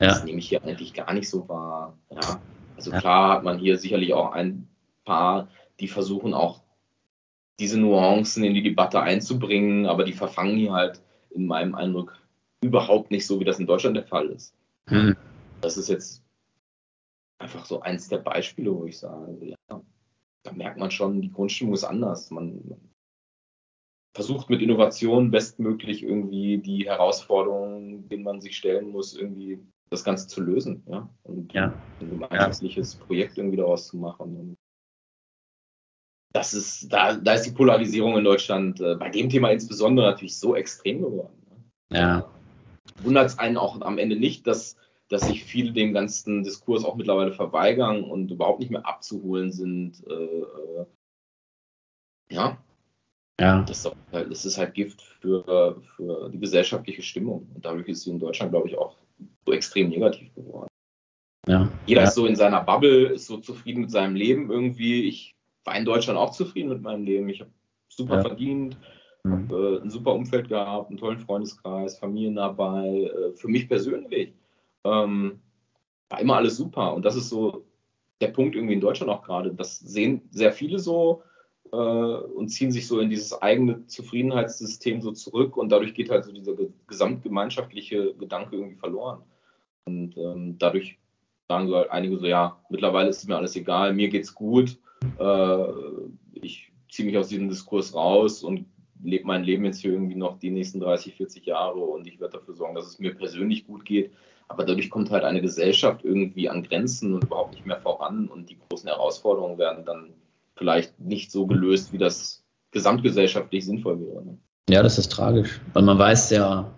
Ja. Das nehme ich hier eigentlich gar nicht so wahr. Ja. Also ja. klar hat man hier sicherlich auch ein paar, die versuchen auch diese Nuancen in die Debatte einzubringen, aber die verfangen hier halt in meinem Eindruck überhaupt nicht so, wie das in Deutschland der Fall ist. Hm. Das ist jetzt einfach so eins der Beispiele, wo ich sage, ja, da merkt man schon, die Grundstimmung ist anders. Man, man versucht mit Innovation bestmöglich irgendwie die Herausforderungen, denen man sich stellen muss, irgendwie das Ganze zu lösen, ja, und ja. ein gemeinschaftliches ja. Projekt irgendwie daraus zu machen. Das ist, da, da ist die Polarisierung in Deutschland äh, bei dem Thema insbesondere natürlich so extrem geworden. Ne? Ja. Wundert es einen auch am Ende nicht, dass, dass sich viele dem ganzen Diskurs auch mittlerweile verweigern und überhaupt nicht mehr abzuholen sind. Äh, äh, ja. Ja. Das ist, halt, das ist halt Gift für, für die gesellschaftliche Stimmung. Und dadurch ist sie in Deutschland, glaube ich, auch so extrem negativ geworden. Ja. Jeder ja. ist so in seiner Bubble, ist so zufrieden mit seinem Leben irgendwie. Ich war in Deutschland auch zufrieden mit meinem Leben. Ich habe super ja. verdient, mhm. habe äh, ein super Umfeld gehabt, einen tollen Freundeskreis, Familien dabei. Äh, für mich persönlich ähm, war immer alles super. Und das ist so der Punkt irgendwie in Deutschland auch gerade. Das sehen sehr viele so äh, und ziehen sich so in dieses eigene Zufriedenheitssystem so zurück und dadurch geht halt so dieser gesamtgemeinschaftliche Gedanke irgendwie verloren. Und ähm, dadurch sagen so halt einige so, ja, mittlerweile ist mir alles egal, mir geht's gut, ich ziehe mich aus diesem Diskurs raus und lebe mein Leben jetzt hier irgendwie noch die nächsten 30, 40 Jahre und ich werde dafür sorgen, dass es mir persönlich gut geht. Aber dadurch kommt halt eine Gesellschaft irgendwie an Grenzen und überhaupt nicht mehr voran und die großen Herausforderungen werden dann vielleicht nicht so gelöst, wie das gesamtgesellschaftlich sinnvoll wäre. Ne? Ja, das ist tragisch, weil man weiß ja,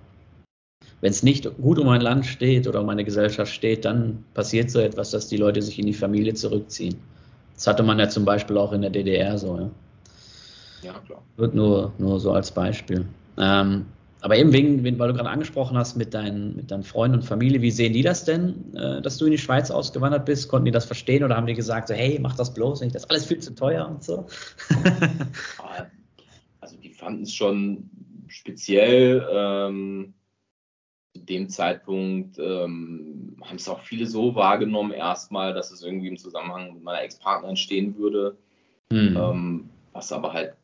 wenn es nicht gut um mein Land steht oder um meine Gesellschaft steht, dann passiert so etwas, dass die Leute sich in die Familie zurückziehen. Das hatte man ja zum Beispiel auch in der DDR so. Ja, ja klar. Wird nur, nur so als Beispiel. Ähm, aber eben wegen, weil du gerade angesprochen hast mit deinen, mit deinen Freunden und Familie, wie sehen die das denn, äh, dass du in die Schweiz ausgewandert bist? Konnten die das verstehen oder haben die gesagt, so, hey, mach das bloß nicht, das ist alles viel zu teuer und so? also die fanden es schon speziell. Ähm, zu dem Zeitpunkt ähm, haben es auch viele so wahrgenommen erstmal, dass es irgendwie im Zusammenhang mit meiner Ex-Partnerin stehen würde. Mhm. Ähm, was aber halt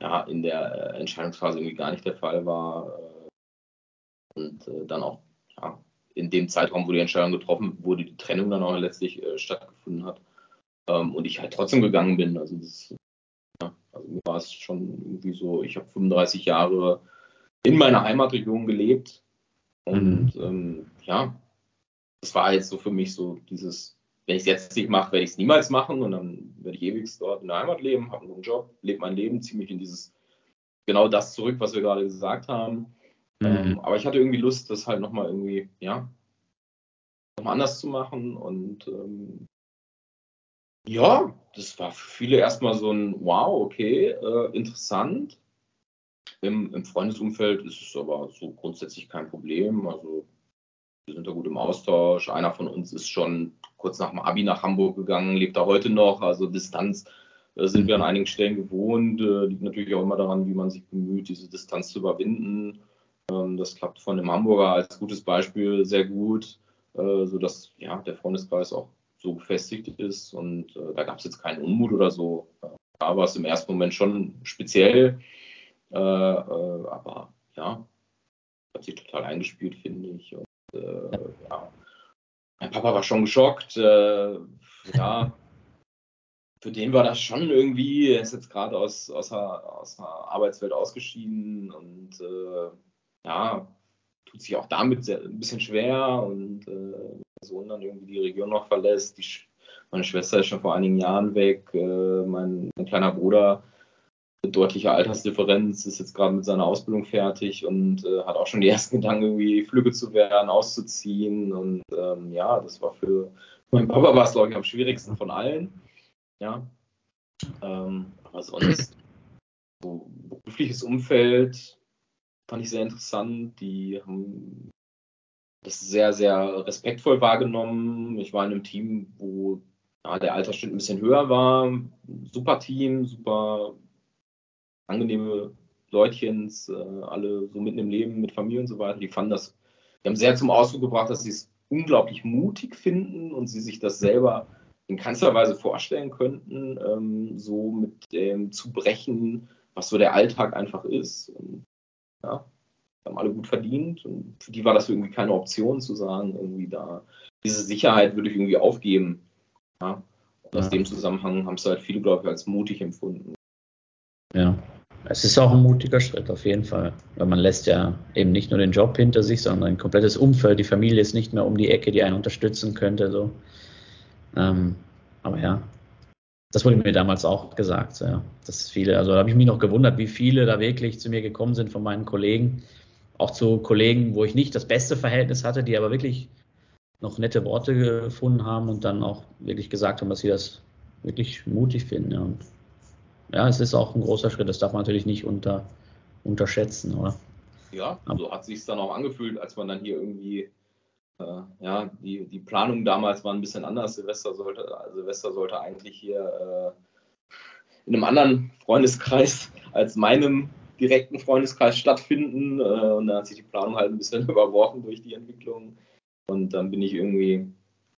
ja, in der äh, Entscheidungsphase irgendwie gar nicht der Fall war. Äh, und äh, dann auch ja, in dem Zeitraum, wo die Entscheidung getroffen wurde, die Trennung dann auch letztlich äh, stattgefunden hat. Ähm, und ich halt trotzdem gegangen bin. Also, das, ja, also mir war es schon irgendwie so, ich habe 35 Jahre in meiner Heimatregion gelebt. Und mhm. ähm, ja, das war jetzt so für mich so dieses wenn ich es jetzt nicht mache, werde ich es niemals machen und dann werde ich ewig dort in der Heimat leben, habe einen guten Job, lebe mein Leben, ziehe mich in dieses, genau das zurück, was wir gerade gesagt haben. Mhm. Ähm, aber ich hatte irgendwie Lust, das halt nochmal irgendwie, ja, nochmal anders zu machen und ähm, ja, das war für viele erstmal so ein Wow, okay, äh, interessant. Im, Im Freundesumfeld ist es aber so grundsätzlich kein Problem. Also wir sind da gut im Austausch. Einer von uns ist schon kurz nach dem Abi nach Hamburg gegangen, lebt da heute noch. Also Distanz äh, sind wir an einigen Stellen gewohnt. Äh, liegt natürlich auch immer daran, wie man sich bemüht, diese Distanz zu überwinden. Ähm, das klappt von dem Hamburger als gutes Beispiel sehr gut, äh, sodass ja, der Freundeskreis auch so gefestigt ist. Und äh, da gab es jetzt keinen Unmut oder so. Da war es im ersten Moment schon speziell. Äh, äh, aber ja, hat sich total eingespielt, finde ich. Und äh, ja. Mein Papa war schon geschockt. Äh, ja, für den war das schon irgendwie, er ist jetzt gerade aus, aus, der, aus der Arbeitswelt ausgeschieden und äh, ja, tut sich auch damit sehr, ein bisschen schwer und äh, Sohn dann irgendwie die Region noch verlässt. Die, meine Schwester ist schon vor einigen Jahren weg, äh, mein, mein, kleiner Bruder deutliche Altersdifferenz, ist jetzt gerade mit seiner Ausbildung fertig und äh, hat auch schon die ersten Gedanken, irgendwie Flüge zu werden, auszuziehen. Und ähm, ja, das war für meinen Papa war es, glaube ich, am schwierigsten von allen. Ja. Ähm, aber sonst, so berufliches Umfeld fand ich sehr interessant. Die haben das sehr, sehr respektvoll wahrgenommen. Ich war in einem Team, wo ja, der Altersschnitt ein bisschen höher war. Super Team, super angenehme Leutchens, äh, alle so mitten im Leben mit Familie und so weiter, die fanden das, die haben sehr zum Ausdruck gebracht, dass sie es unglaublich mutig finden und sie sich das selber in keinster Weise vorstellen könnten, ähm, so mit dem zu brechen, was so der Alltag einfach ist. Und, ja, haben alle gut verdient und für die war das irgendwie keine Option zu sagen, irgendwie da, diese Sicherheit würde ich irgendwie aufgeben. Ja. Und aus dem Zusammenhang haben es halt viele, glaube ich, als mutig empfunden. Ja. Es ist auch ein mutiger Schritt, auf jeden Fall. Weil man lässt ja eben nicht nur den Job hinter sich, sondern ein komplettes Umfeld. Die Familie ist nicht mehr um die Ecke, die einen unterstützen könnte. So. Ähm, aber ja, das wurde mir damals auch gesagt. Ja. Dass viele, also da habe ich mich noch gewundert, wie viele da wirklich zu mir gekommen sind von meinen Kollegen. Auch zu Kollegen, wo ich nicht das beste Verhältnis hatte, die aber wirklich noch nette Worte gefunden haben und dann auch wirklich gesagt haben, dass sie das wirklich mutig finden. Ja. Und ja, es ist auch ein großer Schritt. Das darf man natürlich nicht unter, unterschätzen, oder? Ja, so hat sich dann auch angefühlt, als man dann hier irgendwie, äh, ja, die, die Planung damals war ein bisschen anders. Silvester sollte, Silvester sollte eigentlich hier äh, in einem anderen Freundeskreis als meinem direkten Freundeskreis stattfinden. Äh, und dann hat sich die Planung halt ein bisschen überworfen durch die Entwicklung. Und dann bin ich irgendwie,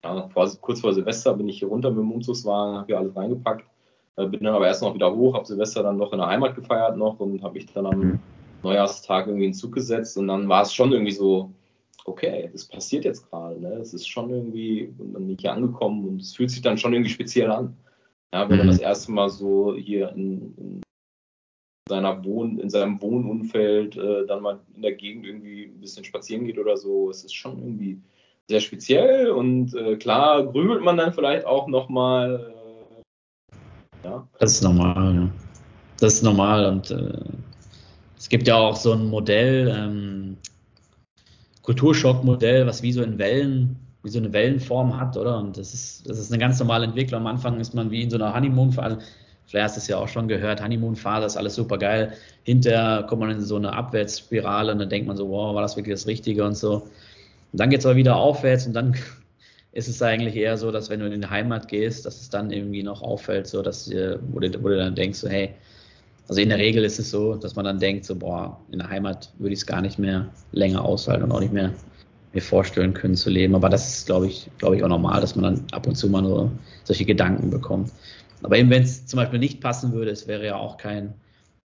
ja, vor, kurz vor Silvester bin ich hier runter mit dem Umzugswagen, habe hier alles reingepackt bin dann aber erst noch wieder hoch, habe Silvester dann noch in der Heimat gefeiert noch und habe ich dann am mhm. Neujahrstag irgendwie in den Zug gesetzt und dann war es schon irgendwie so, okay, das passiert jetzt gerade, ne? Es ist schon irgendwie, und dann bin ich hier angekommen und es fühlt sich dann schon irgendwie speziell an. Ja, wenn mhm. man das erste Mal so hier in, in seiner Wohn, in seinem Wohnumfeld äh, dann mal in der Gegend irgendwie ein bisschen spazieren geht oder so, es ist schon irgendwie sehr speziell und äh, klar grübelt man dann vielleicht auch nochmal, ja. Das ist normal, ja. Das ist normal und äh, es gibt ja auch so ein Modell, ähm, Kulturschockmodell, was wie so in Wellen, wie so eine Wellenform hat, oder? Und das ist, das ist eine ganz normale Entwicklung. Am Anfang ist man wie in so einer Honeymoon-Phase. Vielleicht hast du es ja auch schon gehört, Honeymoon-Phase ist alles super geil. Hinterher kommt man in so eine Abwärtsspirale und dann denkt man so, wow, war das wirklich das Richtige und so. Und dann geht es aber wieder aufwärts und dann ist es eigentlich eher so, dass wenn du in die Heimat gehst, dass es dann irgendwie noch auffällt, so dass wo du, wo du dann denkst, so, hey, also in der Regel ist es so, dass man dann denkt, so, boah, in der Heimat würde ich es gar nicht mehr länger aushalten und auch nicht mehr mir vorstellen können zu leben. Aber das ist, glaube ich, glaube ich, auch normal, dass man dann ab und zu mal nur solche Gedanken bekommt. Aber eben, wenn es zum Beispiel nicht passen würde, es wäre ja auch kein,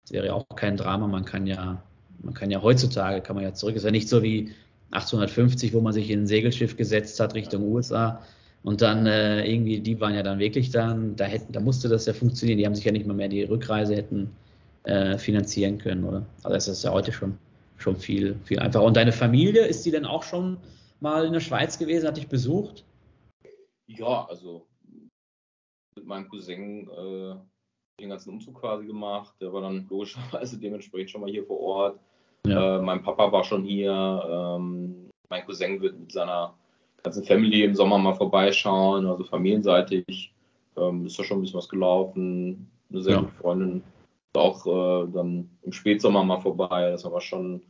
es wäre ja auch kein Drama. Man kann ja, man kann ja heutzutage kann man ja zurück. Es ist ja nicht so wie 1850, wo man sich in ein Segelschiff gesetzt hat Richtung USA. Und dann äh, irgendwie, die waren ja dann wirklich dann, da hätten, da musste das ja funktionieren. Die haben sich ja nicht mal mehr die Rückreise hätten äh, finanzieren können, oder? Also das ist ja heute schon, schon viel, viel einfacher. Und deine Familie, ist die denn auch schon mal in der Schweiz gewesen, hat dich besucht? Ja, also mit meinem Cousin äh, den ganzen Umzug quasi gemacht. Der war dann logischerweise dementsprechend schon mal hier vor Ort. Ja. Äh, mein Papa war schon hier. Ähm, mein Cousin wird mit seiner ganzen Family im Sommer mal vorbeischauen, also familienseitig. Ähm, ist da schon ein bisschen was gelaufen. Eine sehr ja. gute Freundin ist auch äh, dann im Spätsommer mal vorbei. Das war schon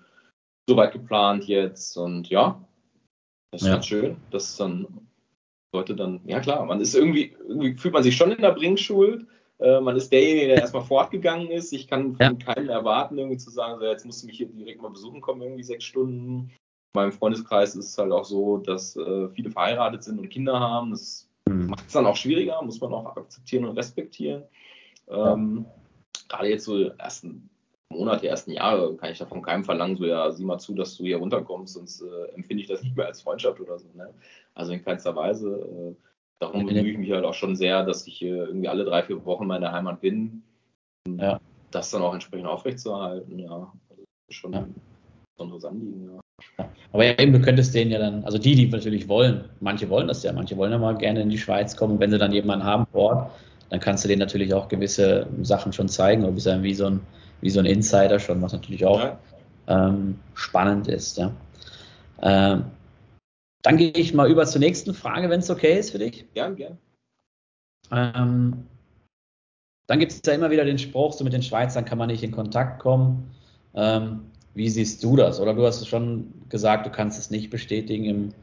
soweit geplant jetzt. Und ja, das ist ja. ganz schön, dass dann Leute dann, ja klar, man ist irgendwie, irgendwie fühlt man sich schon in der Bringschuld. Äh, man ist derjenige, der erstmal fortgegangen ist. Ich kann von ja. keinem erwarten, irgendwie zu sagen, so, jetzt musst du mich hier direkt mal besuchen kommen, irgendwie sechs Stunden. In meinem Freundeskreis ist es halt auch so, dass äh, viele verheiratet sind und Kinder haben. Das mhm. macht es dann auch schwieriger, muss man auch akzeptieren und respektieren. Ähm, Gerade jetzt so ersten Monate, ersten Jahre kann ich davon keinem verlangen, so ja, sieh mal zu, dass du hier runterkommst, sonst äh, empfinde ich das nicht mehr als Freundschaft oder so. Ne? Also in keinster Weise. Darum bemühe ich mich halt auch schon sehr, dass ich irgendwie alle drei, vier Wochen in meiner Heimat bin. Ja. Das dann auch entsprechend aufrechtzuerhalten, ja. Also schon ja. ein besonderes Anliegen, ja. Aber ja, eben, du könntest denen ja dann, also die, die natürlich wollen, manche wollen das ja, manche wollen ja mal gerne in die Schweiz kommen, wenn sie dann jemanden haben vor Ort, dann kannst du denen natürlich auch gewisse Sachen schon zeigen, oder bist dann wie so ein, wie so ein Insider schon, was natürlich auch ja. ähm, spannend ist, ja. Ähm, dann gehe ich mal über zur nächsten Frage, wenn es okay ist für dich. Gern, gern. Ähm, dann gibt es ja immer wieder den Spruch, so mit den Schweizern kann man nicht in Kontakt kommen. Ähm, wie siehst du das? Oder du hast schon gesagt, du kannst es nicht bestätigen im,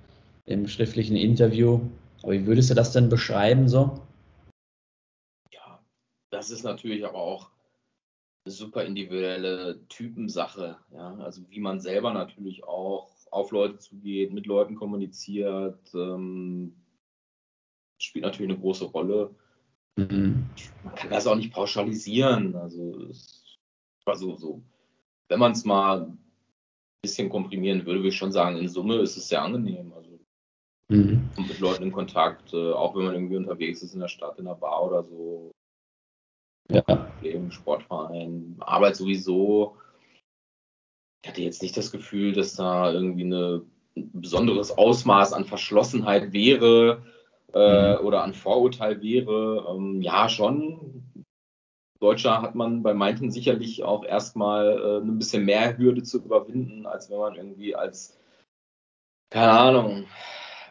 im schriftlichen Interview. Aber wie würdest du das denn beschreiben so? Ja, das ist natürlich aber auch eine super individuelle Typensache. Ja? Also wie man selber natürlich auch auf Leute zugeht, mit Leuten kommuniziert, ähm, spielt natürlich eine große Rolle. Mhm. Man kann das auch nicht pauschalisieren. Also, also so, wenn man es mal ein bisschen komprimieren würde, würde ich schon sagen, in Summe ist es sehr angenehm. Also mhm. mit Leuten in Kontakt, äh, auch wenn man irgendwie unterwegs ist in der Stadt, in der Bar oder so. Ja. Problem, Sportverein, Arbeit sowieso ich hatte jetzt nicht das Gefühl, dass da irgendwie eine, ein besonderes Ausmaß an Verschlossenheit wäre äh, mhm. oder an Vorurteil wäre. Ähm, ja, schon. Deutscher hat man bei manchen sicherlich auch erstmal äh, ein bisschen mehr Hürde zu überwinden, als wenn man irgendwie als, keine Ahnung,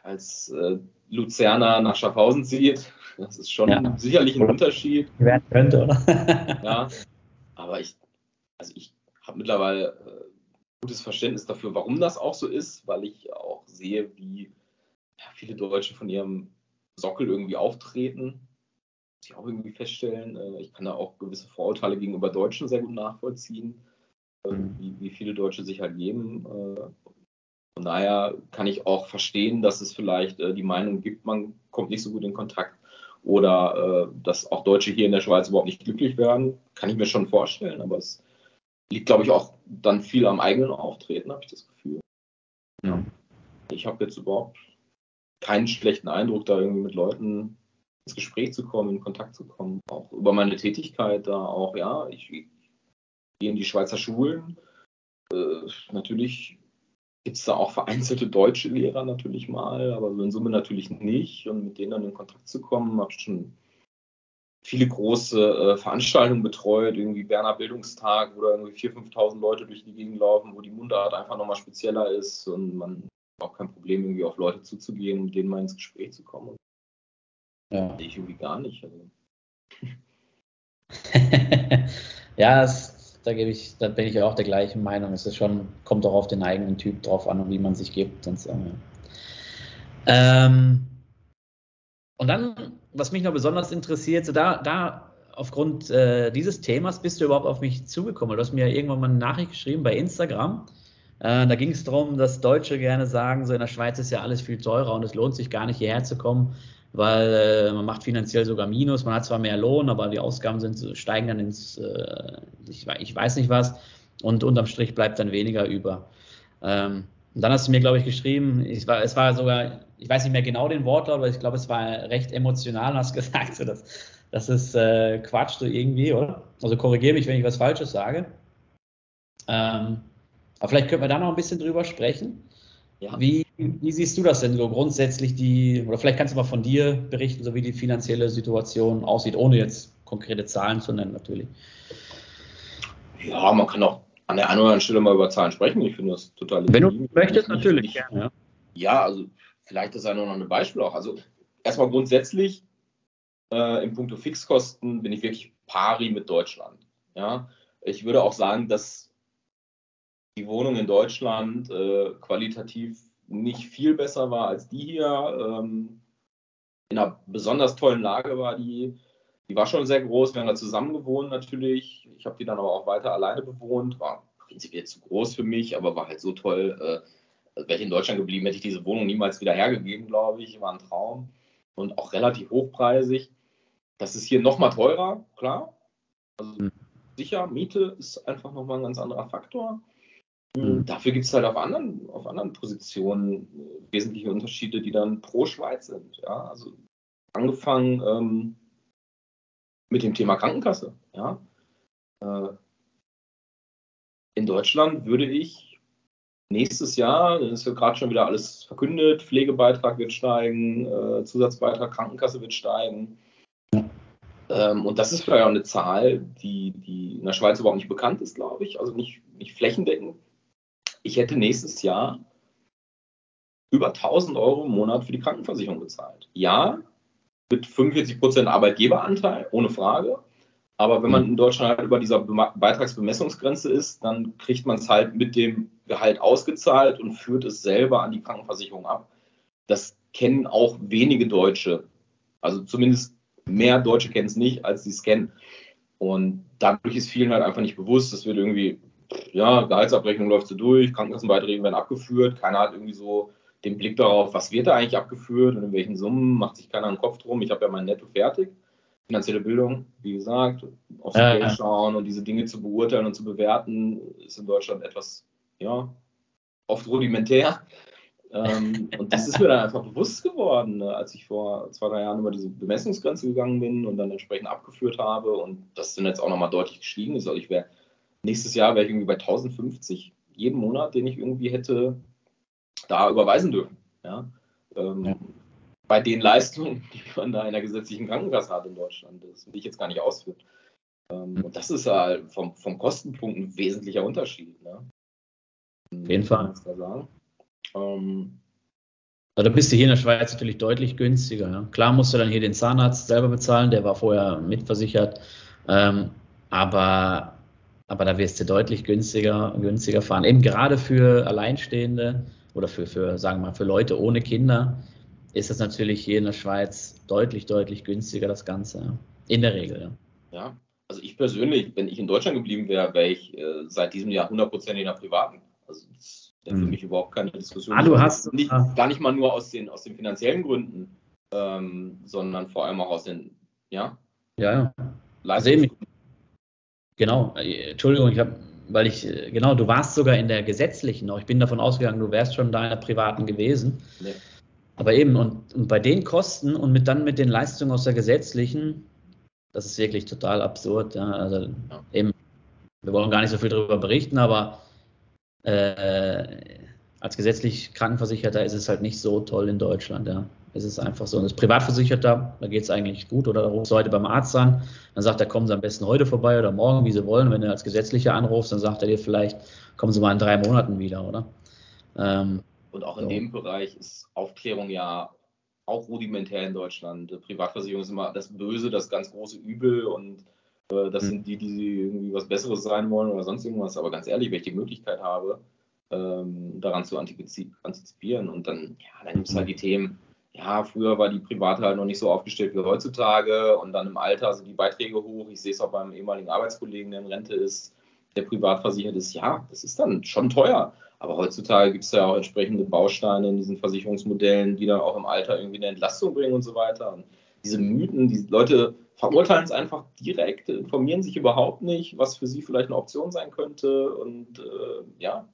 als äh, Luzerner nach Schaffhausen zieht. Das ist schon ja. sicherlich ein Unterschied. Werden könnte, oder? ja, aber ich, also ich habe mittlerweile äh, gutes Verständnis dafür, warum das auch so ist, weil ich auch sehe, wie viele Deutsche von ihrem Sockel irgendwie auftreten. Muss ich auch irgendwie feststellen. Äh, ich kann da auch gewisse Vorurteile gegenüber Deutschen sehr gut nachvollziehen, äh, mhm. wie, wie, viele Deutsche sich halt geben. Äh, von daher kann ich auch verstehen, dass es vielleicht die Meinung gibt, man kommt nicht so gut in Kontakt oder dass auch Deutsche hier in der Schweiz überhaupt nicht glücklich werden. Kann ich mir schon vorstellen, aber es liegt, glaube ich, auch dann viel am eigenen Auftreten, habe ich das Gefühl. Ja. Ich habe jetzt überhaupt keinen schlechten Eindruck, da irgendwie mit Leuten ins Gespräch zu kommen, in Kontakt zu kommen. Auch über meine Tätigkeit da auch, ja, ich, ich gehe in die Schweizer Schulen. Äh, natürlich gibt es da auch vereinzelte deutsche Lehrer natürlich mal, aber so in Summe natürlich nicht. Und mit denen dann in Kontakt zu kommen, habe ich schon viele große äh, Veranstaltungen betreut, irgendwie Berner Bildungstag, wo da irgendwie 4.000, 5.000 Leute durch die Gegend laufen, wo die Mundart einfach nochmal spezieller ist und man auch kein Problem, irgendwie auf Leute zuzugehen und denen mal ins Gespräch zu kommen. Ja. Ich irgendwie gar nicht. Also. ja, das, da gebe ich, da bin ich auch der gleichen Meinung. Es ist schon, kommt auch auf den eigenen Typ drauf an und wie man sich gibt. Und, so, ja. ähm, und dann, was mich noch besonders interessiert, so da, da aufgrund äh, dieses Themas bist du überhaupt auf mich zugekommen. Du hast mir irgendwann mal eine Nachricht geschrieben bei Instagram. Äh, da ging es darum, dass Deutsche gerne sagen, so in der Schweiz ist ja alles viel teurer und es lohnt sich gar nicht hierher zu kommen, weil äh, man macht finanziell sogar Minus. Man hat zwar mehr Lohn, aber die Ausgaben sind, steigen dann ins, äh, ich, ich, weiß nicht was, und unterm Strich bleibt dann weniger über. Ähm, und dann hast du mir, glaube ich, geschrieben, ich war, es war sogar, ich weiß nicht mehr genau den Wortlaut, aber ich glaube, es war recht emotional und hast gesagt, so, das, das ist äh, Quatsch so irgendwie, oder? Also korrigiere mich, wenn ich was Falsches sage. Ähm, aber vielleicht können wir da noch ein bisschen drüber sprechen. Ja. Wie, wie, siehst du das denn so grundsätzlich die, oder vielleicht kannst du mal von dir berichten, so wie die finanzielle Situation aussieht, ohne jetzt konkrete Zahlen zu nennen natürlich. Ja, man kann auch an der einen oder anderen Stelle mal über Zahlen sprechen. Ich finde das total Wenn du möchtest, natürlich. Ja. ja, also vielleicht ist ja nur noch ein Beispiel auch. Also erstmal grundsätzlich äh, im Punkto Fixkosten bin ich wirklich pari mit Deutschland. Ja, ich würde auch sagen, dass die Wohnung in Deutschland äh, qualitativ nicht viel besser war als die hier. Ähm, in einer besonders tollen Lage war die. Die war schon sehr groß. Wir haben da zusammen gewohnt natürlich. Ich habe die dann aber auch weiter alleine bewohnt. War prinzipiell zu groß für mich, aber war halt so toll. Äh, wäre ich in Deutschland geblieben, hätte ich diese Wohnung niemals wieder hergegeben, glaube ich. War ein Traum. Und auch relativ hochpreisig. Das ist hier nochmal teurer, klar. Also hm. sicher, Miete ist einfach nochmal ein ganz anderer Faktor. Mhm. Dafür gibt es halt auf anderen, auf anderen Positionen äh, wesentliche Unterschiede, die dann pro Schweiz sind. Ja? Also angefangen ähm, mit dem Thema Krankenkasse. Ja? Äh, in Deutschland würde ich nächstes Jahr, dann ist ja gerade schon wieder alles verkündet, Pflegebeitrag wird steigen, äh, Zusatzbeitrag Krankenkasse wird steigen. Ähm, und das ist vielleicht auch eine Zahl, die, die in der Schweiz überhaupt nicht bekannt ist, glaube ich, also nicht, nicht flächendeckend ich hätte nächstes Jahr über 1000 Euro im Monat für die Krankenversicherung bezahlt. Ja, mit 45 Prozent Arbeitgeberanteil, ohne Frage. Aber wenn man in Deutschland halt über dieser Beitragsbemessungsgrenze ist, dann kriegt man es halt mit dem Gehalt ausgezahlt und führt es selber an die Krankenversicherung ab. Das kennen auch wenige Deutsche. Also zumindest mehr Deutsche kennen es nicht, als sie es kennen. Und dadurch ist vielen halt einfach nicht bewusst, das wird irgendwie ja, Gehaltsabrechnung läuft so durch, Krankenkassenbeiträge werden abgeführt, keiner hat irgendwie so den Blick darauf, was wird da eigentlich abgeführt und in welchen Summen, macht sich keiner einen Kopf drum. Ich habe ja mein Netto fertig, finanzielle Bildung, wie gesagt, aufs ja, Geld schauen und diese Dinge zu beurteilen und zu bewerten, ist in Deutschland etwas, ja, oft rudimentär. ähm, und das ist mir dann einfach bewusst geworden, ne, als ich vor zwei, drei Jahren über diese Bemessungsgrenze gegangen bin und dann entsprechend abgeführt habe und das dann jetzt auch nochmal deutlich gestiegen ist. Also ich wäre nächstes Jahr wäre ich irgendwie bei 1050 jeden Monat, den ich irgendwie hätte da überweisen dürfen. Ja? Ähm, ja. Bei den Leistungen, die man da in der gesetzlichen Krankenkasse hat in Deutschland. Das will ich jetzt gar nicht ausführen. Ähm, und das ist halt vom, vom Kostenpunkt ein wesentlicher Unterschied. Ne? Auf jeden Fall. Ähm, also da bist du hier in der Schweiz natürlich deutlich günstiger. Ja? Klar musst du dann hier den Zahnarzt selber bezahlen, der war vorher mitversichert. Ähm, aber aber da wirst du deutlich günstiger, günstiger fahren. Eben gerade für Alleinstehende oder für, für, sagen wir mal, für Leute ohne Kinder ist es natürlich hier in der Schweiz deutlich, deutlich günstiger, das Ganze. In der Regel, ja. Ja, also ich persönlich, wenn ich in Deutschland geblieben wäre, wäre ich äh, seit diesem Jahr 100% in der privaten. Also das wäre für hm. mich überhaupt keine Diskussion. Ah, du hast nicht, gar nicht mal nur aus den, aus den finanziellen Gründen, ähm, sondern vor allem auch aus den, ja, ja, ja. Leistungsgründen. Genau, Entschuldigung, ich habe, weil ich, äh, genau, du warst sogar in der gesetzlichen noch. Ich bin davon ausgegangen, du wärst schon da in der privaten gewesen. Nee. Aber eben, und, und bei den Kosten und mit dann mit den Leistungen aus der gesetzlichen, das ist wirklich total absurd. Ja. Also ja. eben, wir wollen gar nicht so viel darüber berichten, aber äh, als gesetzlich Krankenversicherter ist es halt nicht so toll in Deutschland, ja. Es ist einfach so. Und das Privatversicherter, da geht es eigentlich gut. Oder da rufst du heute beim Arzt an, dann sagt er, kommen Sie am besten heute vorbei oder morgen, wie Sie wollen. Wenn du als Gesetzlicher anrufst, dann sagt er dir vielleicht, kommen Sie mal in drei Monaten wieder, oder? Ähm, und auch in so. dem Bereich ist Aufklärung ja auch rudimentär in Deutschland. Privatversicherung ist immer das Böse, das ganz große Übel und äh, das hm. sind die, die irgendwie was Besseres sein wollen oder sonst irgendwas. Aber ganz ehrlich, wenn ich die Möglichkeit habe, ähm, daran zu antizipieren und dann, ja, dann gibt es halt die Themen, ja, früher war die Private halt noch nicht so aufgestellt wie heutzutage und dann im Alter sind die Beiträge hoch. Ich sehe es auch beim ehemaligen Arbeitskollegen, der in Rente ist, der privat versichert ist. Ja, das ist dann schon teuer. Aber heutzutage gibt es ja auch entsprechende Bausteine in diesen Versicherungsmodellen, die dann auch im Alter irgendwie eine Entlastung bringen und so weiter. Und diese Mythen, die Leute verurteilen es einfach direkt, informieren sich überhaupt nicht, was für sie vielleicht eine Option sein könnte. Und äh, ja,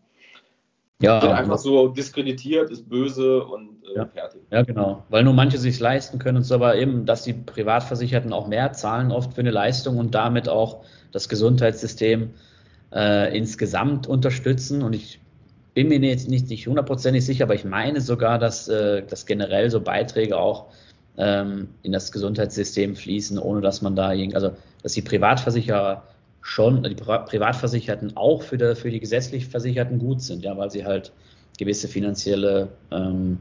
ja, wird einfach so diskreditiert, ist böse und äh, ja. fertig. Ja, genau. Weil nur manche sich leisten können und so, aber eben, dass die Privatversicherten auch mehr zahlen oft für eine Leistung und damit auch das Gesundheitssystem äh, insgesamt unterstützen. Und ich bin mir jetzt nicht, nicht hundertprozentig sicher, aber ich meine sogar, dass, äh, dass generell so Beiträge auch ähm, in das Gesundheitssystem fließen, ohne dass man da irgendwie, also dass die Privatversicherer schon, die Privatversicherten auch für die, für die gesetzlich Versicherten gut sind, ja, weil sie halt gewisse finanzielle ähm,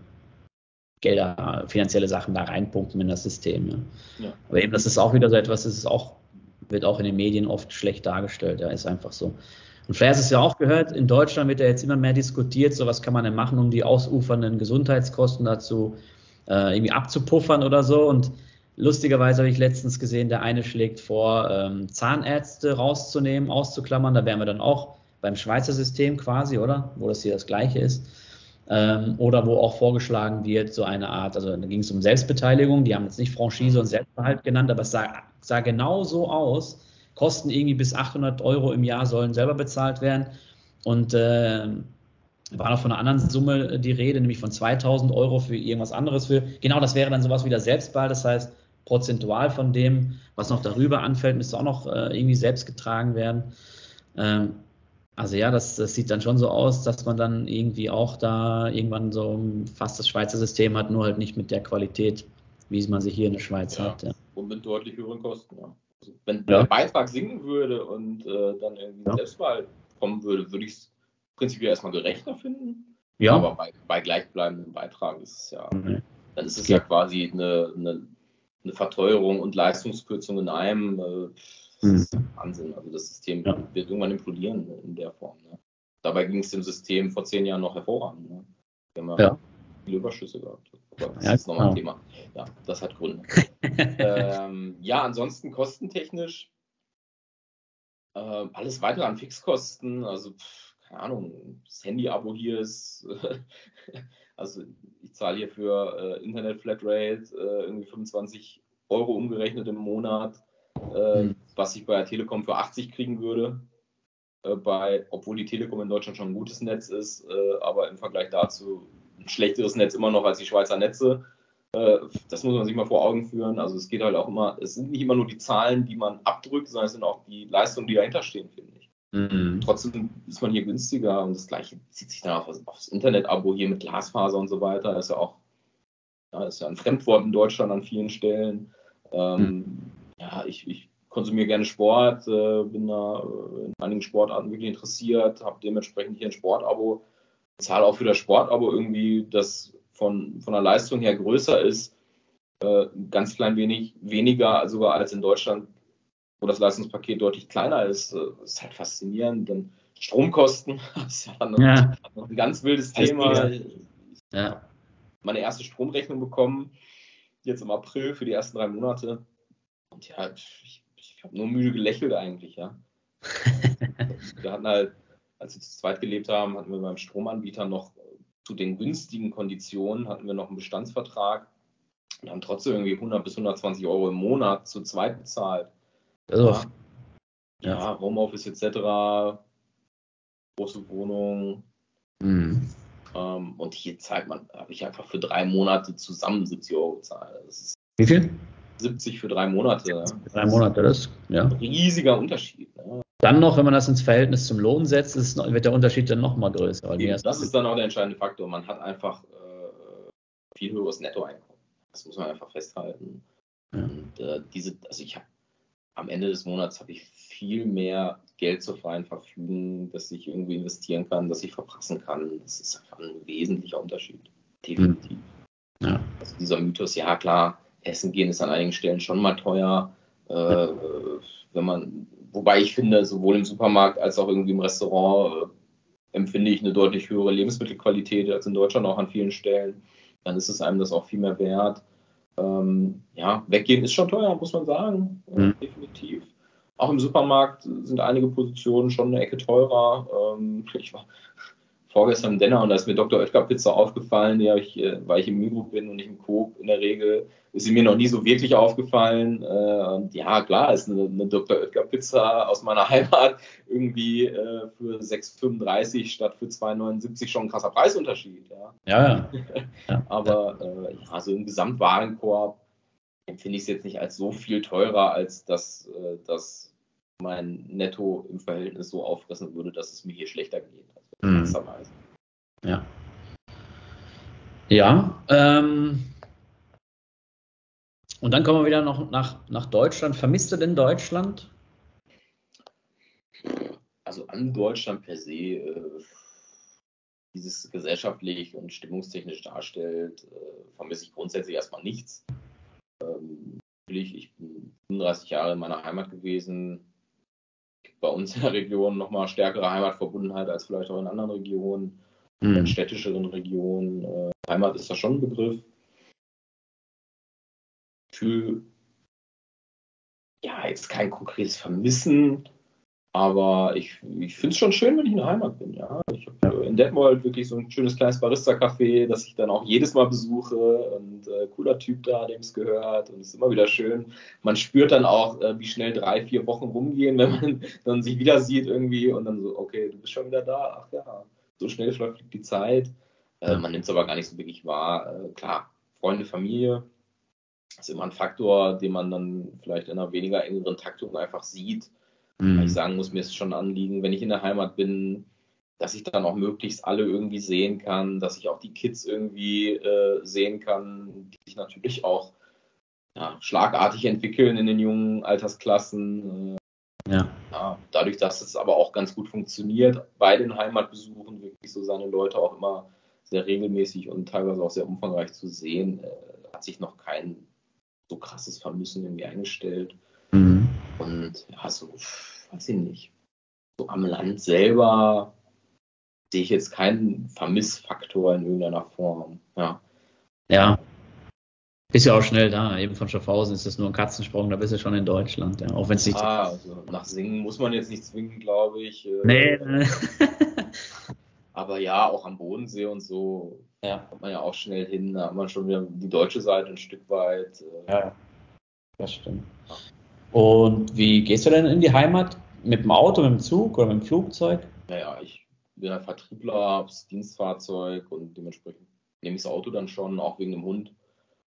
Gelder, finanzielle Sachen da reinpumpen in das System. Ja. ja. Aber eben, das ist auch wieder so etwas, das ist auch, wird auch in den Medien oft schlecht dargestellt, ja, ist einfach so. Und vielleicht hast du es ja auch gehört, in Deutschland wird ja jetzt immer mehr diskutiert, so was kann man denn machen, um die ausufernden Gesundheitskosten dazu äh, irgendwie abzupuffern oder so. Und Lustigerweise habe ich letztens gesehen, der eine schlägt vor, ähm, Zahnärzte rauszunehmen, auszuklammern. Da wären wir dann auch beim Schweizer System quasi, oder? Wo das hier das gleiche ist. Ähm, oder wo auch vorgeschlagen wird, so eine Art, also da ging es um Selbstbeteiligung, die haben jetzt nicht Franchise und Selbstbehalt genannt, aber es sah, sah genau so aus. Kosten irgendwie bis 800 Euro im Jahr sollen selber bezahlt werden. Und äh, war noch von einer anderen Summe die Rede, nämlich von 2000 Euro für irgendwas anderes. Für genau das wäre dann sowas wie der Selbstbehalt. Das heißt, prozentual von dem, was noch darüber anfällt, müsste auch noch äh, irgendwie selbst getragen werden. Ähm, also ja, das, das, sieht dann schon so aus, dass man dann irgendwie auch da irgendwann so fast das Schweizer System hat, nur halt nicht mit der Qualität, wie man sie hier in der Schweiz ja, hat. Ja. Und mit deutlich höheren Kosten, ja. Also wenn ja. der Beitrag sinken würde und äh, dann irgendwie ja. Selbstwahl kommen würde, würde ich es prinzipiell erstmal gerechter finden. Ja. Aber bei, bei gleichbleibendem Beitrag ist es ja, mhm. dann ist es ja, quasi eine, eine eine Verteuerung und Leistungskürzung in einem. Äh, das mhm. Wahnsinn. Also das System wird irgendwann implodieren in der Form. Ne? Dabei ging es dem System vor zehn Jahren noch hervorragend. Ne? Ja, Überschüsse gehabt. Aber das ja, ist nochmal ein Thema. Ja, das hat Gründe. ähm, ja, ansonsten kostentechnisch äh, alles weitere an Fixkosten, also keine Ahnung, das Handy-Abo hier ist Also ich zahle hier für äh, Internet Flatrate äh, irgendwie 25 Euro umgerechnet im Monat, äh, mhm. was ich bei der Telekom für 80 kriegen würde. Äh, bei, obwohl die Telekom in Deutschland schon ein gutes Netz ist, aber im Vergleich dazu ein schlechteres Netz immer noch als die Schweizer Netze. Äh, das muss man sich mal vor Augen führen. Also es geht halt auch immer, es sind nicht immer nur die Zahlen, die man abdrückt, sondern es sind auch die Leistungen, die dahinter stehen, finde ich. Mhm. Trotzdem ist man hier günstiger und das gleiche zieht sich dann auch aufs Internet-Abo hier mit Glasfaser und so weiter. Das ist ja auch ja, ist ja ein Fremdwort in Deutschland an vielen Stellen. Ähm, mhm. Ja, ich, ich konsumiere gerne Sport, äh, bin da äh, in einigen Sportarten wirklich interessiert, habe dementsprechend hier ein Sportabo, zahle auch für das Sportabo irgendwie, das von, von der Leistung her größer ist, äh, ganz klein wenig weniger sogar als in Deutschland wo das Leistungspaket deutlich kleiner ist. Das äh, ist halt faszinierend. Dann Stromkosten, das ist ja, noch, ja. noch ein ganz wildes Thema. Ja. Meine erste Stromrechnung bekommen, jetzt im April für die ersten drei Monate. Und ja, ich, ich habe nur müde gelächelt eigentlich, ja. wir hatten halt, als wir zu zweit gelebt haben, hatten wir beim Stromanbieter noch zu den günstigen Konditionen hatten wir noch einen Bestandsvertrag und haben trotzdem irgendwie 100 bis 120 Euro im Monat zu zweit bezahlt. Also, ja, ja, Homeoffice etc., große Wohnung. Mhm. Ähm, und hier zahlt man, habe ich einfach für drei Monate zusammen 70 Euro gezahlt. Wie viel? 70 für drei Monate. Drei Monate, das ja. Ein riesiger Unterschied. Ne? Dann noch, wenn man das ins Verhältnis zum Lohn setzt, ist, wird der Unterschied dann noch mal größer. Eben, das ist dann auch der entscheidende Faktor. Man hat einfach äh, viel höheres Nettoeinkommen. Das muss man einfach festhalten. Ja. Und äh, diese, also ich habe am Ende des Monats habe ich viel mehr Geld zur freien Verfügung, dass ich irgendwie investieren kann, dass ich verprassen kann. Das ist einfach ein wesentlicher Unterschied. Definitiv. Ja. Also dieser Mythos, ja klar, Essen gehen ist an einigen Stellen schon mal teuer. Äh, wenn man, wobei ich finde, sowohl im Supermarkt als auch irgendwie im Restaurant äh, empfinde ich eine deutlich höhere Lebensmittelqualität als in Deutschland auch an vielen Stellen. Dann ist es einem das auch viel mehr wert. Ähm, ja, weggehen ist schon teuer, muss man sagen. Mhm. Definitiv. Auch im Supermarkt sind einige Positionen schon eine Ecke teurer. Ähm, ich war vorgestern im Denner und da ist mir Dr. Oetker Pizza aufgefallen, die ich, äh, weil ich im Migro bin und nicht im Coop in der Regel, ist sie mir noch nie so wirklich aufgefallen. Äh, und ja, klar, ist eine, eine Dr. Oetker Pizza aus meiner Heimat irgendwie äh, für 6,35 statt für 2,79 schon ein krasser Preisunterschied. Ja, ja. ja. Aber äh, ja, so im Gesamtwarenkorb empfinde ich es jetzt nicht als so viel teurer, als dass äh, das mein Netto im Verhältnis so auffressen würde, dass es mir hier schlechter geht. Also, mhm. Ja. Ja. Ähm, und dann kommen wir wieder noch nach, nach Deutschland. Vermisst du denn Deutschland? Also an Deutschland per se, äh, dieses gesellschaftlich und stimmungstechnisch darstellt, äh, vermisse ich grundsätzlich erstmal nichts. Ähm, natürlich, ich bin 35 Jahre in meiner Heimat gewesen. Bei uns in der Region nochmal stärkere Heimatverbundenheit als vielleicht auch in anderen Regionen, mhm. in städtischeren Regionen. Äh, Heimat ist da schon ein Begriff. Für ja, jetzt kein konkretes Vermissen, aber ich, ich finde es schon schön, wenn ich in der Heimat bin. Ja, ich habe in Detmold wirklich so ein schönes kleines Barista-Café, das ich dann auch jedes Mal besuche und äh, cooler Typ da, dem es gehört und es ist immer wieder schön. Man spürt dann auch, äh, wie schnell drei, vier Wochen rumgehen, wenn man dann sich wieder sieht irgendwie und dann so, okay, du bist schon wieder da. Ach ja, so schnell fliegt die Zeit. Äh, man nimmt es aber gar nicht so wirklich wahr. Äh, klar, Freunde, Familie, ist immer ein Faktor, den man dann vielleicht in einer weniger engeren Taktung einfach sieht Mhm. Weil ich sagen muss, mir ist schon ein Anliegen, wenn ich in der Heimat bin, dass ich dann auch möglichst alle irgendwie sehen kann, dass ich auch die Kids irgendwie äh, sehen kann, die sich natürlich auch ja, schlagartig entwickeln in den jungen Altersklassen. Äh, ja. ja. Dadurch, dass es aber auch ganz gut funktioniert, bei den Heimatbesuchen wirklich so seine Leute auch immer sehr regelmäßig und teilweise auch sehr umfangreich zu sehen, äh, hat sich noch kein so krasses Vermissen irgendwie eingestellt. Und ja, so, weiß ich nicht. So am Land selber sehe ich jetzt keinen Vermissfaktor in irgendeiner Form. Ja. Ja. Ist ja auch schnell da. Eben von Schaffhausen ist das nur ein Katzensprung, da bist du schon in Deutschland. Ja. Auch wenn es nicht. Ah, also nach Singen muss man jetzt nicht zwingen, glaube ich. Äh, nee. Aber ja, auch am Bodensee und so ja. kommt man ja auch schnell hin. Da hat man schon wieder die deutsche Seite ein Stück weit. Äh, ja, das stimmt. Ja. Und wie gehst du denn in die Heimat? Mit dem Auto, mit dem Zug oder mit dem Flugzeug? Naja, ich bin ein Vertriebler, habe das Dienstfahrzeug und dementsprechend nehme ich das Auto dann schon, auch wegen dem Hund.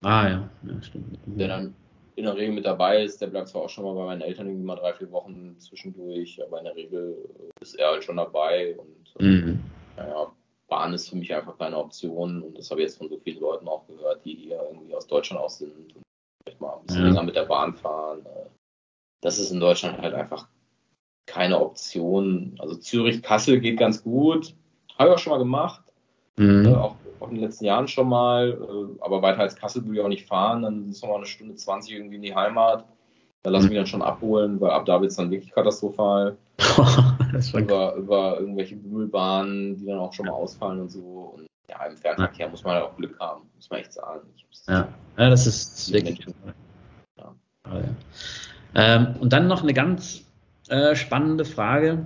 Ah ja, ja stimmt. Der dann in der Regel mit dabei ist, der bleibt zwar auch schon mal bei meinen Eltern irgendwie mal drei, vier Wochen zwischendurch, aber in der Regel ist er halt schon dabei und mhm. naja, Bahn ist für mich einfach keine Option und das habe ich jetzt von so vielen Leuten auch gehört, die hier irgendwie aus Deutschland aus sind und vielleicht mal ein bisschen ja. länger mit der Bahn fahren. Das ist in Deutschland halt einfach keine Option. Also Zürich-Kassel geht ganz gut. Habe ich auch schon mal gemacht. Mhm. Äh, auch, auch, in den letzten Jahren schon mal. Äh, aber weiter als Kassel will ich auch nicht fahren. Dann ist nochmal eine Stunde 20 irgendwie in die Heimat. Da lasse ich mich dann schon abholen, weil ab da wird es dann wirklich katastrophal. über, über irgendwelche Bümmelbahnen, die dann auch schon mal ausfallen und so. Und ja, im Fernverkehr muss man halt auch Glück haben, muss man echt sagen. Ja. ja, das ist wirklich. Ja. Ähm, und dann noch eine ganz äh, spannende Frage.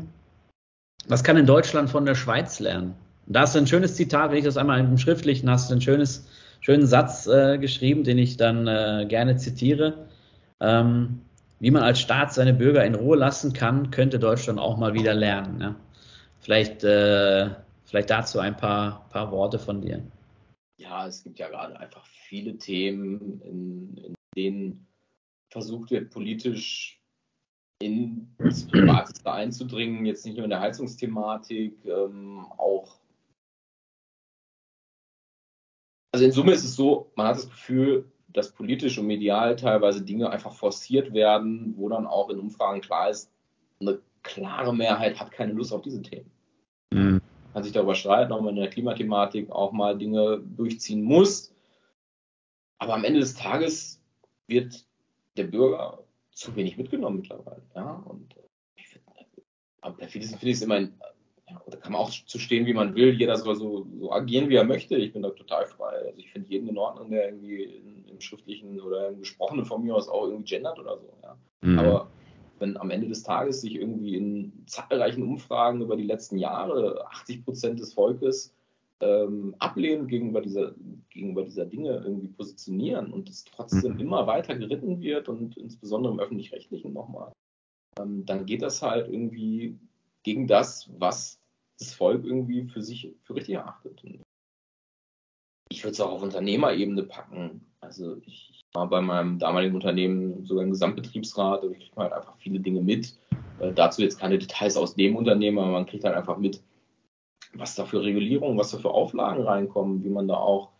Was kann in Deutschland von der Schweiz lernen? da hast du ein schönes Zitat, wenn ich das einmal im Schriftlichen hast einen schönes, schönen Satz äh, geschrieben, den ich dann äh, gerne zitiere. Ähm, wie man als Staat seine Bürger in Ruhe lassen kann, könnte Deutschland auch mal wieder lernen. Ja? Vielleicht, äh, vielleicht dazu ein paar, paar Worte von dir. Ja, es gibt ja gerade einfach viele Themen, in, in denen versucht wird, politisch ins Privateste einzudringen, jetzt nicht nur in der Heizungsthematik, ähm, auch. Also in Summe ist es so, man hat das Gefühl, dass politisch und medial teilweise Dinge einfach forciert werden, wo dann auch in Umfragen klar ist, eine klare Mehrheit hat keine Lust auf diese Themen. Mhm. Man kann sich darüber streiten, ob man in der Klimathematik auch mal Dinge durchziehen muss. Aber am Ende des Tages wird der Bürger zu wenig mitgenommen mittlerweile. Ja? Und äh, ich find, am perfideste finde ich es immer, ja, da kann man auch zu stehen, wie man will. Jeder soll so, so agieren, wie er möchte. Ich bin da total frei. Also ich finde jeden in Ordnung, der irgendwie in, im schriftlichen oder im gesprochenen von mir aus auch irgendwie gendert oder so. Ja? Mhm. Aber wenn am Ende des Tages sich irgendwie in zahlreichen Umfragen über die letzten Jahre 80 Prozent des Volkes ähm, ablehnen gegenüber dieser, gegenüber dieser Dinge irgendwie positionieren und es trotzdem mhm. immer weiter geritten wird und insbesondere im öffentlich-rechtlichen nochmal, ähm, dann geht das halt irgendwie gegen das, was das Volk irgendwie für sich für richtig erachtet. Und ich würde es auch auf Unternehmerebene packen. Also ich war bei meinem damaligen Unternehmen sogar im Gesamtbetriebsrat und ich kriege halt einfach viele Dinge mit. Äh, dazu jetzt keine Details aus dem Unternehmen, aber man kriegt halt einfach mit, was da für Regulierungen, was da für Auflagen reinkommen, wie man da auch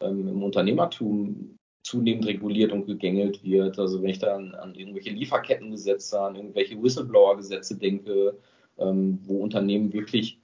ähm, im Unternehmertum zunehmend reguliert und gegängelt wird. Also wenn ich da an, an irgendwelche Lieferkettengesetze, an irgendwelche Whistleblower-Gesetze denke, ähm, wo Unternehmen wirklich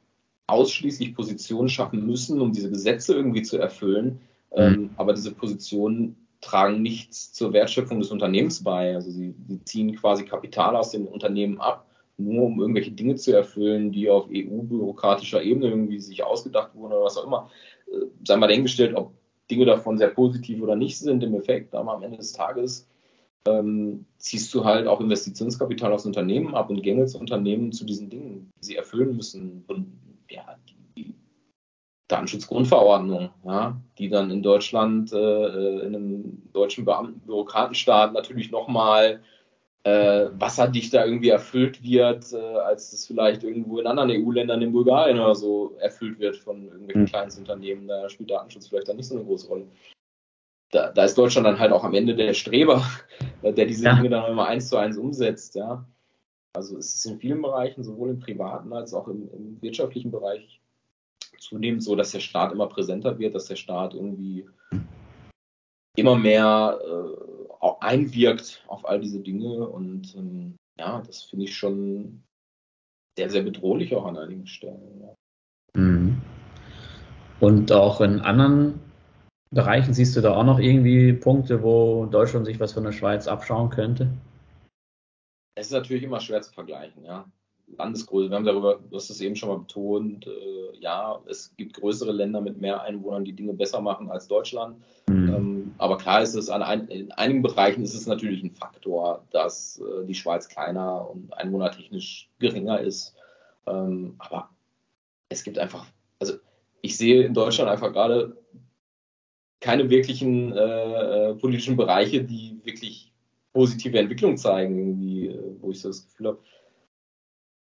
ausschließlich Positionen schaffen müssen, um diese Gesetze irgendwie zu erfüllen. Ähm, mhm. aber diese Positionen tragen nichts zur Wertschöpfung des Unternehmens bei. Also sie, sie ziehen quasi Kapital aus den Unternehmen ab nur um irgendwelche Dinge zu erfüllen, die auf EU-bürokratischer Ebene irgendwie sich ausgedacht wurden oder was auch immer. Äh, sei mal dahingestellt, ob Dinge davon sehr positiv oder nicht sind im Effekt, aber am Ende des Tages ähm, ziehst du halt auch Investitionskapital aus Unternehmen ab und gängelst Unternehmen zu diesen Dingen, die sie erfüllen müssen. Und ja, die Datenschutzgrundverordnung, ja, die dann in Deutschland, äh, äh in einem deutschen Beamten, Bürokratenstaat natürlich nochmal äh, wasserdichter irgendwie erfüllt wird, äh, als das vielleicht irgendwo in anderen EU-Ländern, in Bulgarien oder so erfüllt wird von irgendwelchen mhm. Kleinstunternehmen. Da spielt Datenschutz vielleicht dann nicht so eine große Rolle. Da, da ist Deutschland dann halt auch am Ende der Streber, der diese ja. Dinge dann immer eins zu eins umsetzt, ja. Also es ist in vielen Bereichen, sowohl im privaten als auch im, im wirtschaftlichen Bereich, zunehmend so, dass der Staat immer präsenter wird, dass der Staat irgendwie immer mehr äh, einwirkt auf all diese Dinge. Und ähm, ja, das finde ich schon sehr, sehr bedrohlich auch an einigen Stellen. Ja. Mhm. Und auch in anderen Bereichen siehst du da auch noch irgendwie Punkte, wo Deutschland sich was von der Schweiz abschauen könnte? Es ist natürlich immer schwer zu vergleichen, ja. Landesgröße, wir haben darüber, du hast es eben schon mal betont, äh, ja, es gibt größere Länder mit mehr Einwohnern, die Dinge besser machen als Deutschland. Mhm. Ähm, aber klar ist es, ein, in einigen Bereichen ist es natürlich ein Faktor, dass äh, die Schweiz kleiner und einwohnertechnisch geringer ist. Ähm, aber es gibt einfach, also ich sehe in Deutschland einfach gerade keine wirklichen äh, äh politischen Bereiche, die wirklich positive Entwicklung zeigen, irgendwie, äh, wo ich so das Gefühl habe,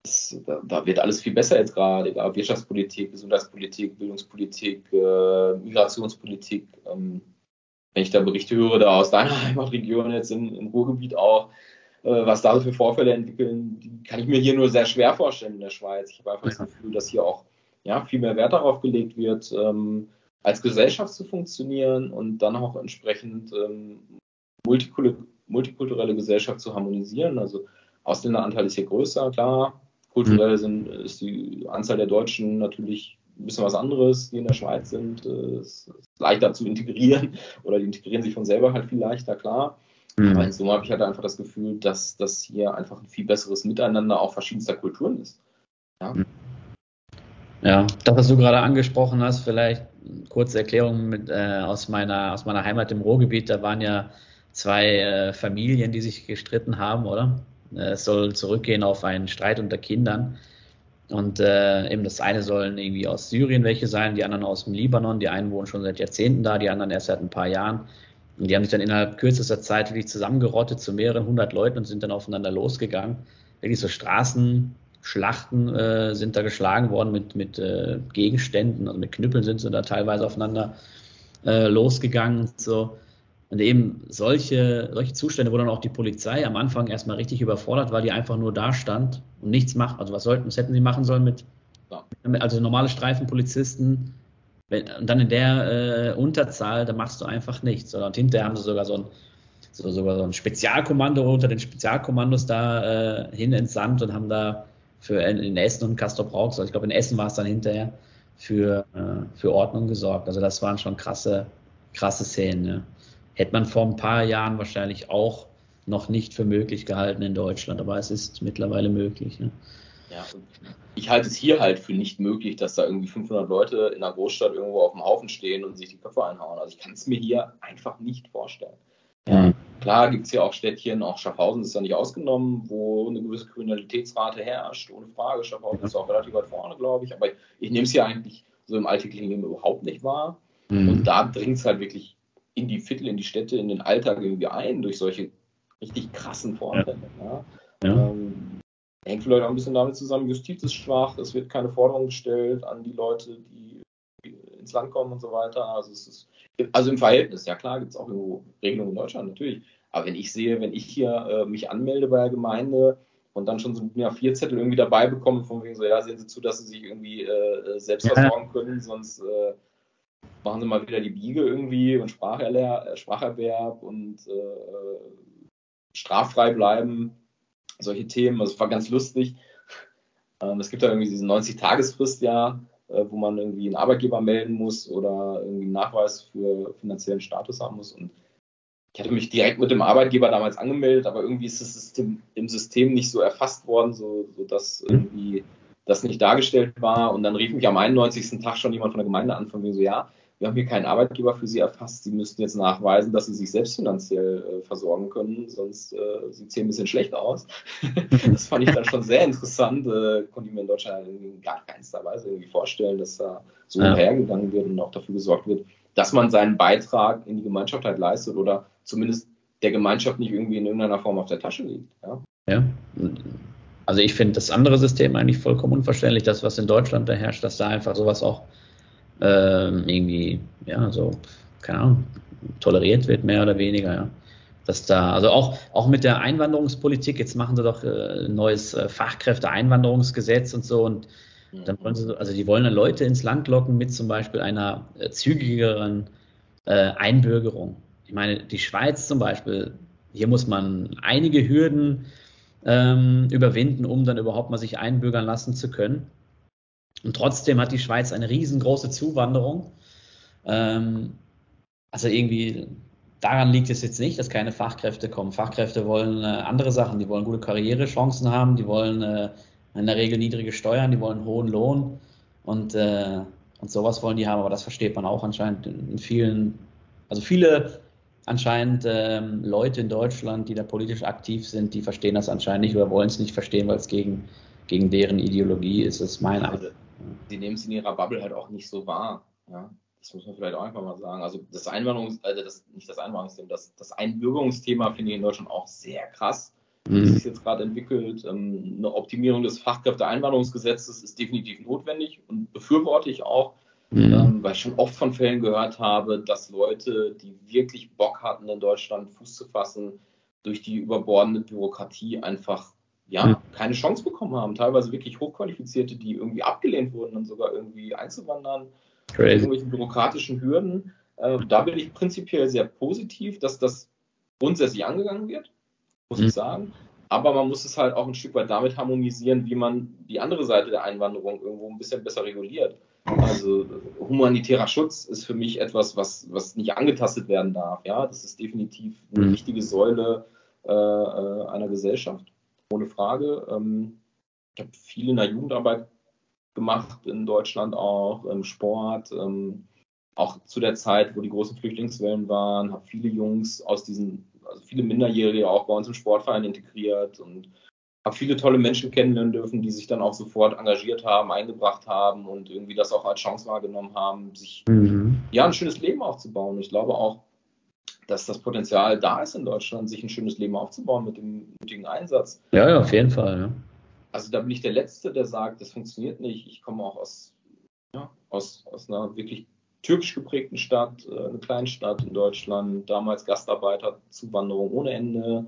das, da, da, wird alles viel besser jetzt gerade, egal Wirtschaftspolitik, Gesundheitspolitik, Bildungspolitik, äh, Migrationspolitik. Ähm, wenn ich da Berichte höre, da aus deiner Heimatregion jetzt in, im Ruhrgebiet auch, äh, was da für Vorfälle entwickeln, die kann ich mir hier nur sehr schwer vorstellen in der Schweiz. Ich habe einfach das Gefühl, dass hier auch ja, viel mehr Wert darauf gelegt wird, ähm, als Gesellschaft zu funktionieren und dann auch entsprechend ähm, multikulturelle Gesellschaft zu harmonisieren. Also Ausländeranteil ist hier größer, klar. Kulturell mhm. sind, ist die Anzahl der Deutschen natürlich ein bisschen was anderes, die in der Schweiz sind. Äh, es ist leichter zu integrieren oder die integrieren sich von selber halt viel leichter, klar. Mhm. Aber in Summe habe ich halt einfach das Gefühl, dass das hier einfach ein viel besseres Miteinander auch verschiedenster Kulturen ist. Ja. Mhm. Ja, das, was du gerade angesprochen hast, vielleicht kurze Erklärung mit, äh, aus, meiner, aus meiner Heimat im Ruhrgebiet. Da waren ja zwei äh, Familien, die sich gestritten haben, oder? Äh, es soll zurückgehen auf einen Streit unter Kindern. Und äh, eben das eine sollen irgendwie aus Syrien welche sein, die anderen aus dem Libanon. Die einen wohnen schon seit Jahrzehnten da, die anderen erst seit ein paar Jahren. Und die haben sich dann innerhalb kürzester Zeit wirklich zusammengerottet zu mehreren hundert Leuten und sind dann aufeinander losgegangen. Wirklich so Straßenschlachten äh, sind da geschlagen worden mit, mit äh, Gegenständen, also mit Knüppeln sind sie da teilweise aufeinander äh, losgegangen so. Und eben solche, solche Zustände, wo dann auch die Polizei am Anfang erstmal richtig überfordert war, die einfach nur da stand und nichts macht. Also was sollten, was hätten sie machen sollen mit, also normale Streifenpolizisten wenn, und dann in der äh, Unterzahl, da machst du einfach nichts. Und hinterher haben sie sogar so ein, so, sogar so ein Spezialkommando unter den Spezialkommandos da äh, hin entsandt und haben da für in Essen und Castor Brauxel, ich glaube in Essen war es dann hinterher, für, äh, für Ordnung gesorgt. Also das waren schon krasse, krasse Szenen. Ja. Hätte man vor ein paar Jahren wahrscheinlich auch noch nicht für möglich gehalten in Deutschland, aber es ist mittlerweile möglich. Ne? Ja, ich halte es hier halt für nicht möglich, dass da irgendwie 500 Leute in einer Großstadt irgendwo auf dem Haufen stehen und sich die Köpfe einhauen. Also ich kann es mir hier einfach nicht vorstellen. Ja. Klar gibt es ja auch Städtchen, auch Schaffhausen ist da nicht ausgenommen, wo eine gewisse Kriminalitätsrate herrscht, ohne Frage. Schaffhausen ist auch relativ weit vorne, glaube ich. Aber ich, ich nehme es hier eigentlich so im alltäglichen Leben überhaupt nicht wahr. Mhm. Und da dringt es halt wirklich in die Viertel, in die Städte, in den Alltag irgendwie ein durch solche richtig krassen Vorfälle. Ja. Ja. Ähm, hängt vielleicht auch ein bisschen damit zusammen, Justiz ist schwach, es wird keine Forderung gestellt an die Leute, die ins Land kommen und so weiter. Also es ist, also im Verhältnis, ja klar, gibt es auch irgendwo Regelungen in Deutschland, natürlich. Aber wenn ich sehe, wenn ich hier äh, mich anmelde bei der Gemeinde und dann schon so ja, vier Zettel irgendwie dabei bekomme, von wegen so, ja, sehen Sie zu, dass Sie sich irgendwie äh, selbst ja. versorgen können, sonst äh, machen Sie mal wieder die Biege irgendwie und Spracherler Spracherwerb und äh, straffrei bleiben solche Themen. Also es war ganz lustig. Ähm, es gibt da irgendwie diese 90-Tagesfrist ja, äh, wo man irgendwie einen Arbeitgeber melden muss oder irgendwie einen Nachweis für finanziellen Status haben muss. Und ich hatte mich direkt mit dem Arbeitgeber damals angemeldet, aber irgendwie ist das System, im System nicht so erfasst worden, so, so dass irgendwie das nicht dargestellt war. Und dann rief mich am 91. Tag schon jemand von der Gemeinde an, von mir so, ja, wir haben hier keinen Arbeitgeber für Sie erfasst. Sie müssten jetzt nachweisen, dass Sie sich selbst finanziell äh, versorgen können, sonst äh, sieht es hier ein bisschen schlecht aus. das fand ich dann schon sehr interessant. Äh, konnte ich mir in Deutschland in gar keinster Weise irgendwie vorstellen, dass da so ja. hergegangen wird und auch dafür gesorgt wird, dass man seinen Beitrag in die Gemeinschaft halt leistet oder zumindest der Gemeinschaft nicht irgendwie in irgendeiner Form auf der Tasche liegt. Ja. ja. Also ich finde das andere System eigentlich vollkommen unverständlich, das, was in Deutschland da herrscht, dass da einfach sowas auch ähm, irgendwie, ja, so, keine Ahnung, toleriert wird, mehr oder weniger, ja. Dass da, also auch, auch mit der Einwanderungspolitik, jetzt machen sie doch äh, ein neues äh, Fachkräfteeinwanderungsgesetz und so und dann wollen sie, also die wollen dann Leute ins Land locken mit zum Beispiel einer äh, zügigeren äh, Einbürgerung. Ich meine, die Schweiz zum Beispiel, hier muss man einige Hürden ähm, überwinden, um dann überhaupt mal sich einbürgern lassen zu können. Und trotzdem hat die Schweiz eine riesengroße Zuwanderung. Ähm, also irgendwie daran liegt es jetzt nicht, dass keine Fachkräfte kommen. Fachkräfte wollen äh, andere Sachen, die wollen gute Karrierechancen haben, die wollen äh, in der Regel niedrige Steuern, die wollen hohen Lohn und, äh, und sowas wollen die haben, aber das versteht man auch anscheinend in vielen, also viele anscheinend ähm, Leute in Deutschland, die da politisch aktiv sind, die verstehen das anscheinend nicht oder wollen es nicht verstehen, weil es gegen, gegen deren Ideologie ist, ist mein Eindruck sie nehmen es in ihrer Bubble halt auch nicht so wahr. Ja? Das muss man vielleicht auch einfach mal sagen. Also das Einwanderungs, also das, nicht das Einwanderungsthema, das, das Einbürgerungsthema finde ich in Deutschland auch sehr krass, wie mhm. sich jetzt gerade entwickelt. Ähm, eine Optimierung des Fachkräfteeinwanderungsgesetzes ist definitiv notwendig und befürworte ich auch, mhm. ähm, weil ich schon oft von Fällen gehört habe, dass Leute, die wirklich Bock hatten, in Deutschland Fuß zu fassen, durch die überbordende Bürokratie einfach ja, hm. keine Chance bekommen haben. Teilweise wirklich Hochqualifizierte, die irgendwie abgelehnt wurden, dann sogar irgendwie einzuwandern. Crazy. Irgendwelchen bürokratischen Hürden. Äh, da bin ich prinzipiell sehr positiv, dass das grundsätzlich angegangen wird, muss mhm. ich sagen. Aber man muss es halt auch ein Stück weit damit harmonisieren, wie man die andere Seite der Einwanderung irgendwo ein bisschen besser reguliert. Also humanitärer Schutz ist für mich etwas, was, was nicht angetastet werden darf. Ja, das ist definitiv eine mhm. wichtige Säule äh, äh einer Gesellschaft ohne Frage. Ähm, ich habe viel in der Jugendarbeit gemacht in Deutschland auch, im Sport, ähm, auch zu der Zeit, wo die großen Flüchtlingswellen waren, habe viele Jungs aus diesen, also viele Minderjährige auch bei uns im Sportverein integriert und habe viele tolle Menschen kennenlernen dürfen, die sich dann auch sofort engagiert haben, eingebracht haben und irgendwie das auch als Chance wahrgenommen haben, sich mhm. ja ein schönes Leben aufzubauen. Ich glaube auch, dass das Potenzial da ist in Deutschland, sich ein schönes Leben aufzubauen mit dem nötigen Einsatz. Ja, ja, auf jeden Fall. Ja. Also da bin ich der Letzte, der sagt, das funktioniert nicht. Ich komme auch aus, ja, aus, aus einer wirklich türkisch geprägten Stadt, äh, eine Kleinstadt in Deutschland, damals Gastarbeiterzuwanderung ohne Ende.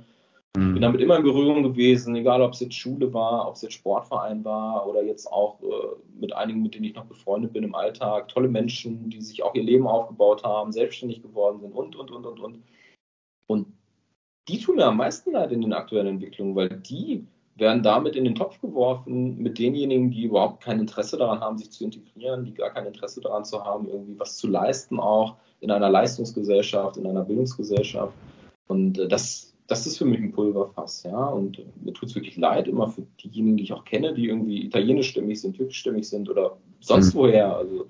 Mhm. Bin damit immer in Berührung gewesen, egal ob es jetzt Schule war, ob es jetzt Sportverein war oder jetzt auch äh, mit einigen, mit denen ich noch befreundet bin im Alltag. Tolle Menschen, die sich auch ihr Leben aufgebaut haben, selbstständig geworden sind und, und, und, und, und. Und die tun mir am meisten leid in den aktuellen Entwicklungen, weil die werden damit in den Topf geworfen mit denjenigen, die überhaupt kein Interesse daran haben, sich zu integrieren, die gar kein Interesse daran zu haben, irgendwie was zu leisten, auch in einer Leistungsgesellschaft, in einer Bildungsgesellschaft. Und äh, das, das ist für mich ein Pulverfass, ja. Und äh, mir tut es wirklich leid, immer für diejenigen, die ich auch kenne, die irgendwie italienischstämmig sind, türkischstämmig sind oder sonst mhm. woher. Also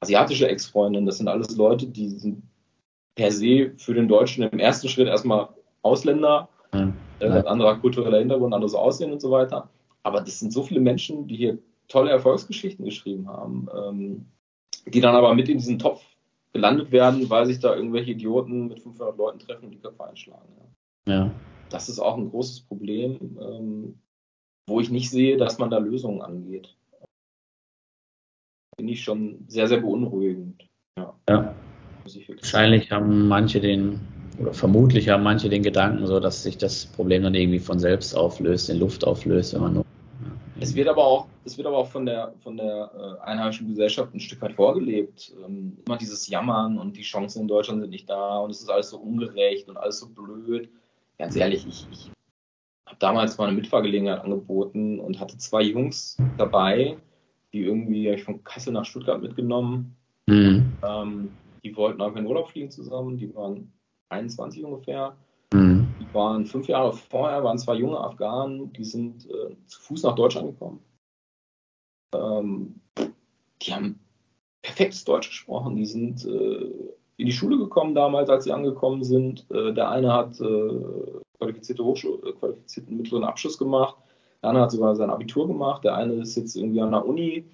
asiatische Ex-Freundinnen, das sind alles Leute, die sind per se für den Deutschen im ersten Schritt erstmal Ausländer, mhm. äh, anderer kultureller Hintergrund, anderes Aussehen und so weiter. Aber das sind so viele Menschen, die hier tolle Erfolgsgeschichten geschrieben haben, ähm, die dann aber mit in diesen Topf gelandet werden, weil sich da irgendwelche Idioten mit 500 Leuten treffen und die Köpfe einschlagen. Ja. Ja. Das ist auch ein großes Problem, ähm, wo ich nicht sehe, dass man da Lösungen angeht. Finde ich schon sehr, sehr beunruhigend. Ja. ja. Wahrscheinlich haben manche den, oder vermutlich haben manche den Gedanken so, dass sich das Problem dann irgendwie von selbst auflöst, in Luft auflöst, wenn man nur. Es wird aber auch, es wird aber auch von der, von der äh, einheimischen Gesellschaft ein Stück weit vorgelebt. Ähm, immer dieses Jammern und die Chancen in Deutschland sind nicht da und es ist alles so ungerecht und alles so blöd. Ganz ehrlich, ich, ich habe damals mal eine Mitfahrgelegenheit angeboten und hatte zwei Jungs dabei, die irgendwie, ich von Kassel nach Stuttgart mitgenommen. Mhm. Ähm, die wollten einfach in Urlaub fliegen zusammen, die waren 21 ungefähr. Mhm. Die waren fünf Jahre vorher, waren zwei junge Afghanen, die sind äh, zu Fuß nach Deutschland gekommen. Ähm, die haben perfektes Deutsch gesprochen, die sind äh, in die Schule gekommen damals, als sie angekommen sind. Äh, der eine hat äh, qualifizierte Hochschule, äh, qualifizierten mittleren Abschluss gemacht, der andere hat sogar sein Abitur gemacht, der eine ist jetzt irgendwie an der Uni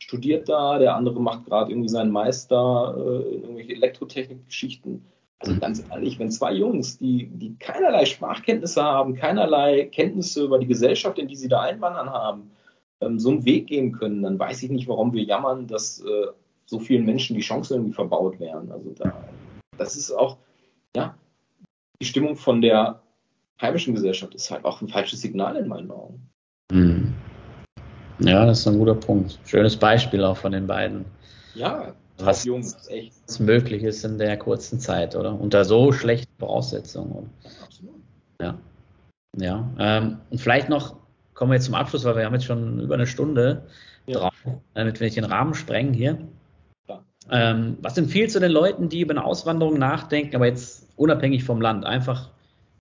studiert da, der andere macht gerade irgendwie seinen Meister in irgendwelche Elektrotechnik-Geschichten. Also ganz ehrlich, wenn zwei Jungs, die, die keinerlei Sprachkenntnisse haben, keinerlei Kenntnisse über die Gesellschaft, in die sie da einwandern haben, ähm, so einen Weg gehen können, dann weiß ich nicht, warum wir jammern, dass so vielen Menschen die Chancen irgendwie verbaut werden. Also da, das ist auch, ja, die Stimmung von der heimischen Gesellschaft ist halt auch ein falsches Signal in meinen Augen. Mhm. Ja, das ist ein guter Punkt. Schönes Beispiel auch von den beiden. Ja, was Jungs, echt. Was möglich ist in der kurzen Zeit, oder? Unter so schlechten Voraussetzungen. Absolut. Ja. Ja. Ähm, und vielleicht noch kommen wir jetzt zum Abschluss, weil wir haben jetzt schon über eine Stunde ja. drauf, damit wir nicht den Rahmen sprengen hier. Ähm, was empfiehlst du den Leuten, die über eine Auswanderung nachdenken, aber jetzt unabhängig vom Land? Einfach,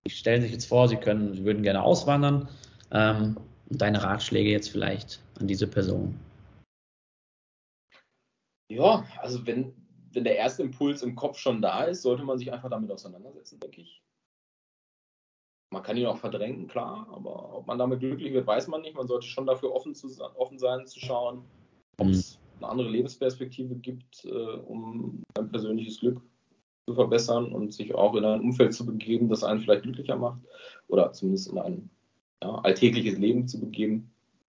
die stellen sich jetzt vor, sie können, sie würden gerne auswandern. Ähm, deine Ratschläge jetzt vielleicht an diese Person? Ja, also wenn, wenn der erste Impuls im Kopf schon da ist, sollte man sich einfach damit auseinandersetzen, denke ich. Man kann ihn auch verdrängen, klar, aber ob man damit glücklich wird, weiß man nicht. Man sollte schon dafür offen, zu, offen sein, zu schauen, ob es eine andere Lebensperspektive gibt, äh, um sein persönliches Glück zu verbessern und sich auch in ein Umfeld zu begeben, das einen vielleicht glücklicher macht oder zumindest in ein ja, alltägliches Leben zu begeben.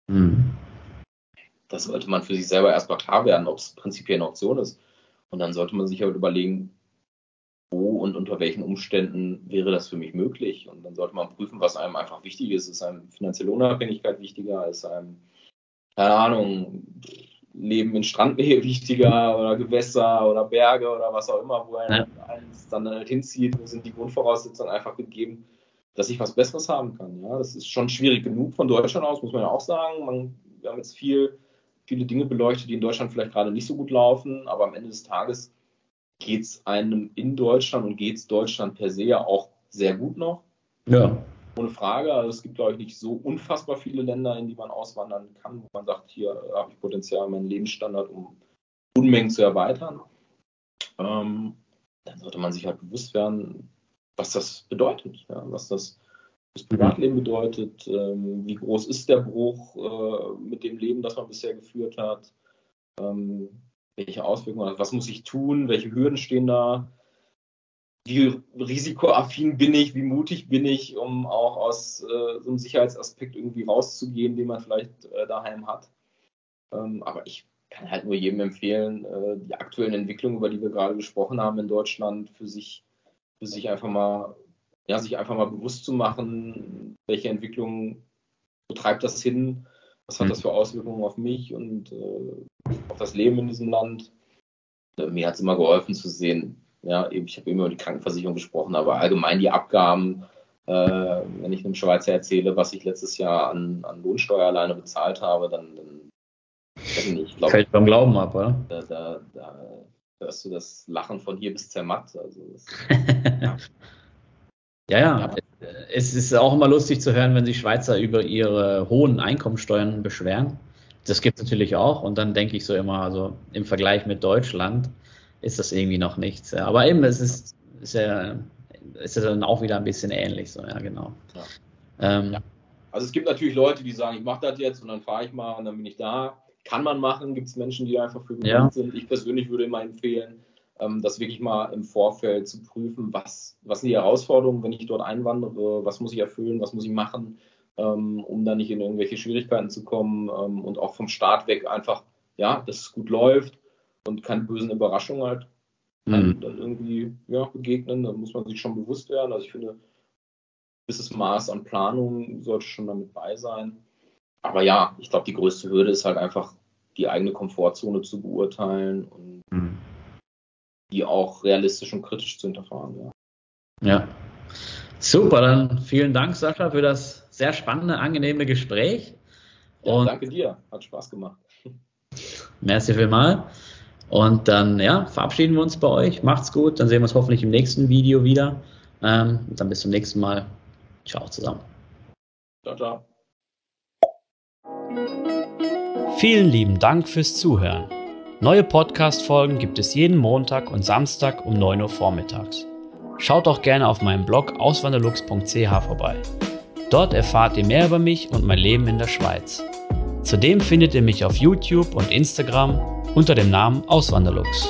Mhm. Das sollte man für sich selber erstmal klar werden, ob es prinzipiell eine Option ist. Und dann sollte man sich halt überlegen, wo und unter welchen Umständen wäre das für mich möglich. Und dann sollte man prüfen, was einem einfach wichtig ist. Ist einem finanzielle Unabhängigkeit wichtiger? Ist einem, keine Ahnung, Leben in Strandnähe wichtiger oder Gewässer oder Berge oder was auch immer, wo einem ja. eins dann halt hinzieht, wo sind die Grundvoraussetzungen einfach gegeben, dass ich was Besseres haben kann. Ja, das ist schon schwierig genug von Deutschland aus, muss man ja auch sagen. Man, wir haben jetzt viel, viele Dinge beleuchtet, die in Deutschland vielleicht gerade nicht so gut laufen, aber am Ende des Tages geht es einem in Deutschland und geht es Deutschland per se ja auch sehr gut noch. Ja. Ohne Frage. Also es gibt, glaube ich, nicht so unfassbar viele Länder, in die man auswandern kann, wo man sagt, hier habe ich Potenzial, meinen Lebensstandard um Unmengen zu erweitern. Ähm, dann sollte man sich halt bewusst werden, was das bedeutet, ja, was das fürs Privatleben bedeutet, ähm, wie groß ist der Bruch äh, mit dem Leben, das man bisher geführt hat, ähm, welche Auswirkungen, also was muss ich tun, welche Hürden stehen da, wie risikoaffin bin ich, wie mutig bin ich, um auch aus äh, so einem Sicherheitsaspekt irgendwie rauszugehen, den man vielleicht äh, daheim hat. Ähm, aber ich kann halt nur jedem empfehlen, äh, die aktuellen Entwicklungen, über die wir gerade gesprochen haben in Deutschland, für sich für sich einfach mal ja, sich einfach mal bewusst zu machen, welche Entwicklung betreibt das hin, was hat mhm. das für Auswirkungen auf mich und äh, auf das Leben in diesem Land. Äh, mir hat es immer geholfen zu sehen, ja, ich habe immer über die Krankenversicherung gesprochen, aber allgemein die Abgaben, äh, wenn ich einem Schweizer erzähle, was ich letztes Jahr an, an Lohnsteuer alleine bezahlt habe, dann, dann ich. Glaub, Fällt beim Glauben ab, oder? Da, da, da hörst du das Lachen von hier bis zermatt. Also das, ja. ja, ja. Es ist auch immer lustig zu hören, wenn sich Schweizer über ihre hohen Einkommensteuern beschweren. Das gibt es natürlich auch. Und dann denke ich so immer, also im Vergleich mit Deutschland, ist das irgendwie noch nichts. Aber eben, es ist, ist ja, ist ja dann auch wieder ein bisschen ähnlich, so, ja, genau. Ja. Ähm, ja. Also es gibt natürlich Leute, die sagen, ich mache das jetzt und dann fahre ich mal und dann bin ich da. Kann man machen, gibt es Menschen, die einfach für ja. sind. Ich persönlich würde immer empfehlen, ähm, das wirklich mal im Vorfeld zu prüfen, was, was sind die Herausforderungen, wenn ich dort einwandere, was muss ich erfüllen, was muss ich machen, ähm, um da nicht in irgendwelche Schwierigkeiten zu kommen ähm, und auch vom Start weg einfach, ja, dass es gut läuft und keine bösen Überraschungen halt mhm. dann irgendwie ja, begegnen. Da muss man sich schon bewusst werden. Also ich finde, ein gewisses Maß an Planung sollte schon damit bei sein. Aber ja, ich glaube, die größte Hürde ist halt einfach, die eigene Komfortzone zu beurteilen und mhm. die auch realistisch und kritisch zu hinterfragen. Ja. ja. Super, dann vielen Dank, Sascha, für das sehr spannende, angenehme Gespräch. Ja, danke dir, hat Spaß gemacht. Merci vielmals. Und dann ja, verabschieden wir uns bei euch. Macht's gut. Dann sehen wir uns hoffentlich im nächsten Video wieder. Ähm, und dann bis zum nächsten Mal. Ciao zusammen. Ciao, ciao. Vielen lieben Dank fürs Zuhören. Neue Podcast-Folgen gibt es jeden Montag und Samstag um 9 Uhr vormittags. Schaut auch gerne auf meinem Blog auswanderlux.ch vorbei. Dort erfahrt ihr mehr über mich und mein Leben in der Schweiz. Zudem findet ihr mich auf YouTube und Instagram unter dem Namen Auswanderlux.